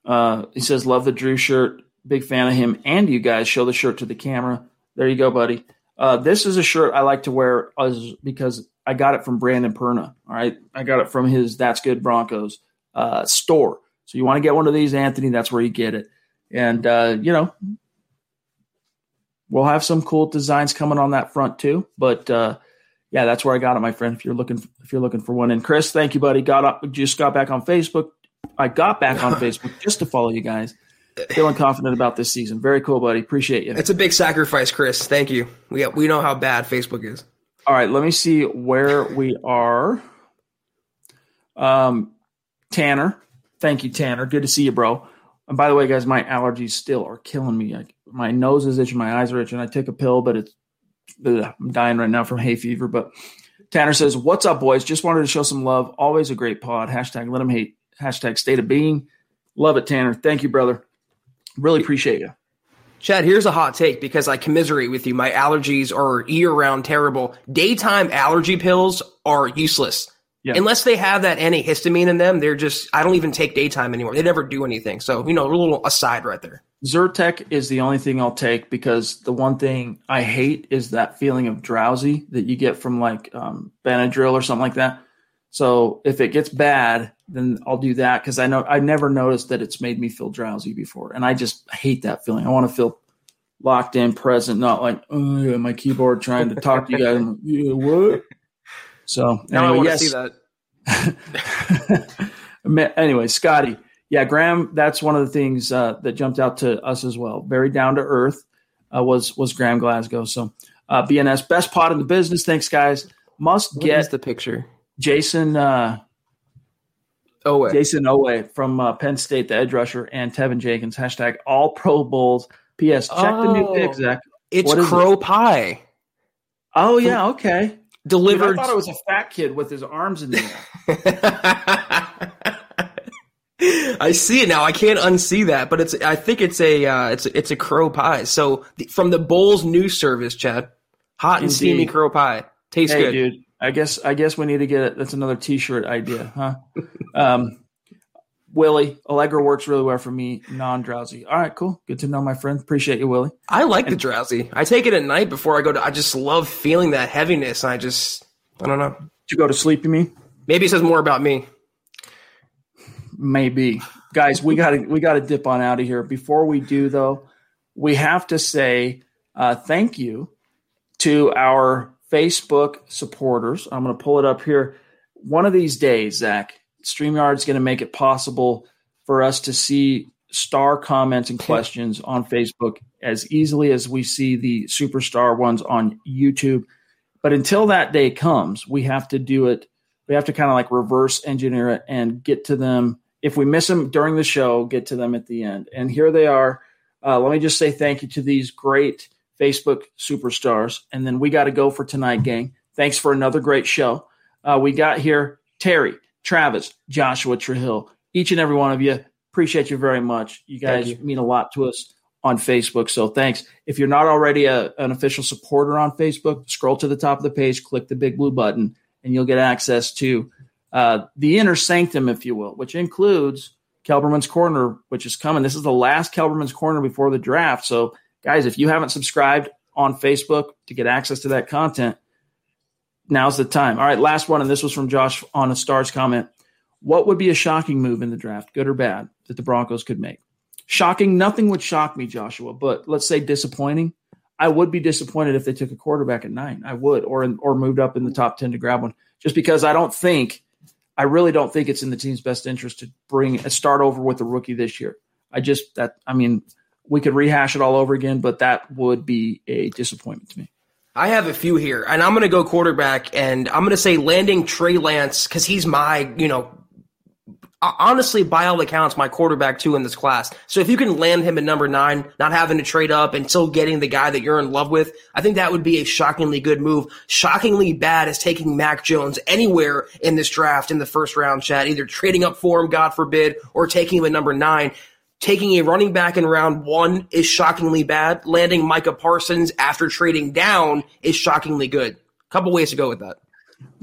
uh, he says, love the Drew shirt. Big fan of him and you guys. Show the shirt to the camera. There you go, buddy. Uh, this is a shirt I like to wear because I got it from Brandon Perna. All right. I got it from his That's Good Broncos uh, store. So you want to get one of these, Anthony, that's where you get it. And, uh, you know, we'll have some cool designs coming on that front too. But, uh, yeah, that's where I got it, my friend. If you're looking, if you're looking for one, and Chris, thank you, buddy. Got up, just got back on Facebook. I got back on (laughs) Facebook just to follow you guys. Feeling confident about this season. Very cool, buddy. Appreciate you. It's a big sacrifice, Chris. Thank you. We we know how bad Facebook is. All right, let me see where we are. Um, Tanner, thank you, Tanner. Good to see you, bro. And by the way, guys, my allergies still are killing me. I, my nose is itching, my eyes are itching. I take a pill, but it's ugh, I'm dying right now from hay fever. But Tanner says, "What's up, boys? Just wanted to show some love. Always a great pod. Hashtag let them hate hashtag state of being. Love it, Tanner. Thank you, brother. Really appreciate you. Chad, here's a hot take because I commiserate with you. My allergies are year round terrible. Daytime allergy pills are useless. Yeah. Unless they have that antihistamine in them, they're just, I don't even take daytime anymore. They never do anything. So, you know, a little aside right there. Zyrtec is the only thing I'll take because the one thing I hate is that feeling of drowsy that you get from like um, Benadryl or something like that. So if it gets bad, then I'll do that because I know I never noticed that it's made me feel drowsy before, and I just hate that feeling. I want to feel locked in, present, not like oh yeah, my keyboard trying to talk to you guys. Like, yeah, what? So Now I anyway, want yes. to see that. (laughs) anyway, Scotty, yeah, Graham. That's one of the things uh, that jumped out to us as well. Very down to earth uh, was was Graham Glasgow. So uh, BNS best pot in the business. Thanks, guys. Must What get the picture? Jason uh, Oh, wait. Jason Owe from uh, Penn State, the edge rusher, and Tevin Jenkins. Hashtag All Pro Bowls. P.S. Check the new Oh. pick, Zach. it's crow pie Oh yeah, okay. Dude, I thought it was a fat kid with his arms in the air. (laughs) I see it now. I can't unsee that, but it's. I think it's a. Uh, it's it's a crow pie. So the, from the Bowls news service, Chad, hot and steamy crow pie tastes hey, good. dude. I guess I guess we need to get it. That's another T-shirt idea, huh? um, Willie Allegra works really well for me. Non-drowsy. All right, cool. Good to know, my friend. Appreciate you, Willie. I like the drowsy. I take it at night before I go to. I just love feeling that heaviness. I just. I don't know. Did you go to sleep? You mean? Maybe it says more about me. Maybe, guys. We got to we got to dip on out of here. Before we do, though, we have to say uh, thank you to our Facebook supporters. I'm going to pull it up here. One of these days, Zach, StreamYard's going to make it possible for us to see star comments and questions on Facebook as easily as we see the superstar ones on YouTube. But until that day comes, we have to do it. We have to kind of like reverse engineer it and get to them. If we miss them during the show, get to them at the end. And here they are. Uh, let me just say thank you to these great Facebook superstars. And then we got to go for tonight, gang. Thanks for another great show. Uh, we got here Terry, Travis, Joshua Trahill, each and every one of you. Appreciate you very much. You guys you. mean a lot to us on Facebook. So thanks. If you're not already a, an official supporter on Facebook, scroll to the top of the page, click the big blue button, and you'll get access to uh, the inner sanctum, if you will, which includes Kelberman's Corner, which is coming. This is the last Kelberman's Corner before the draft. So, guys, if you haven't subscribed on Facebook to get access to that content, now's the time. All right, last one, and this was from Josh on a Stars comment. What would be a shocking move in the draft, good or bad, that the Broncos could make? Shocking, nothing would shock me, Joshua, but let's say disappointing. I would be disappointed if they took a quarterback at nine. I would, or or moved up in the top ten to grab one, just because I don't think, I really don't think it's in the team's best interest to bring a start over with a rookie this year. I just that I mean, we could rehash it all over again, but that would be a disappointment to me. I have a few here, and I'm going to go quarterback, and I'm going to say landing Trey Lance because he's my, you know, honestly, by all accounts, my quarterback too in this class. So if you can land him at number nine, not having to trade up and still getting the guy that you're in love with, I think that would be a shockingly good move. Shockingly bad is taking Mac Jones anywhere in this draft in the first round, Chad, either trading up for him, God forbid, or taking him at number nine. Taking a running back in round one is shockingly bad. Landing Micah Parsons after trading down is shockingly good. A Couple ways to go with that.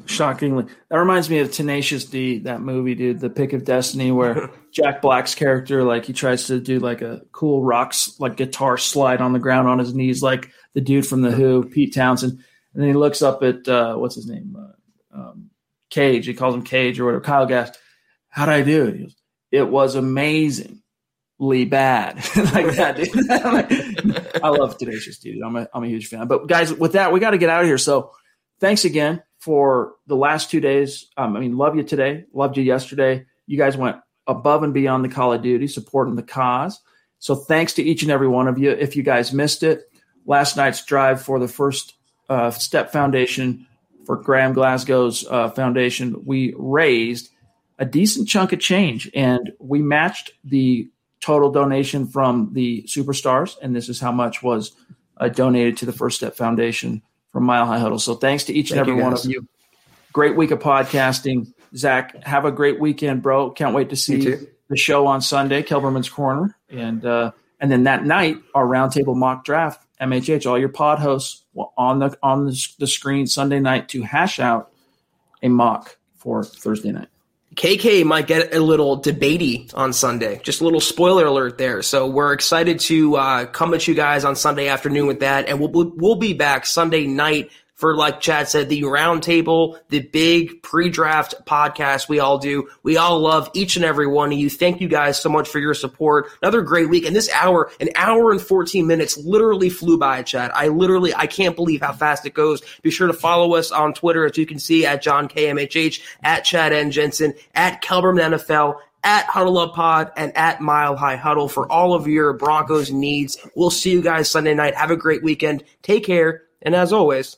Shockingly, that reminds me of Tenacious D, that movie, dude, The Pick of Destiny, where (laughs) Jack Black's character, like, he tries to do like a cool rocks, like guitar slide on the ground on his knees, like the dude from the Who, Pete Townshend, and then he looks up at uh, what's his name, uh, um, Cage. He calls him Cage or whatever. Kyle Gass. How'd I do goes, it was amazingly bad, (laughs) like that, dude. (laughs) I love Tenacious. Dude. I'm a I'm a huge fan. But guys, with that, we got to get out of here. So thanks again for the last two days. Um, I mean, love you today, loved you yesterday. You guys went above and beyond the Call of Duty, supporting the cause. So thanks to each and every one of you. If you guys missed it, last night's drive for the first uh, step foundation for Graham Glasgow's uh, foundation, we raised a decent chunk of change, and we matched the total donation from the superstars, and this is how much was uh, donated to the First Step Foundation from Mile High Huddle. So thanks to each and every one of you. Great week of podcasting. Zach, have a great weekend, bro. Can't wait to see the show on Sunday, Kelberman's Corner. And uh, and then that night, our roundtable mock draft, MHH, all your pod hosts will on the on the, the screen Sunday night to hash out a mock for Thursday night. KK might get a little debatey on Sunday. Just a little spoiler alert there. So we're excited to uh, come at you guys on Sunday afternoon with that, and we'll we'll be back Sunday night for, like Chad said, the roundtable, the big pre-draft podcast we all do. We all love each and every one of you. Thank you guys so much for your support. Another great week. And this hour, an hour and 14 minutes literally flew by, Chad. I literally, I can't believe how fast it goes. Be sure to follow us on Twitter, as you can see, at John KMHH, at Chad N. Jensen, at Kelberman NFL, at Huddle Up Pod and at Mile High Huddle for all of your Broncos needs. We'll see you guys Sunday night. Have a great weekend. Take care. And as always,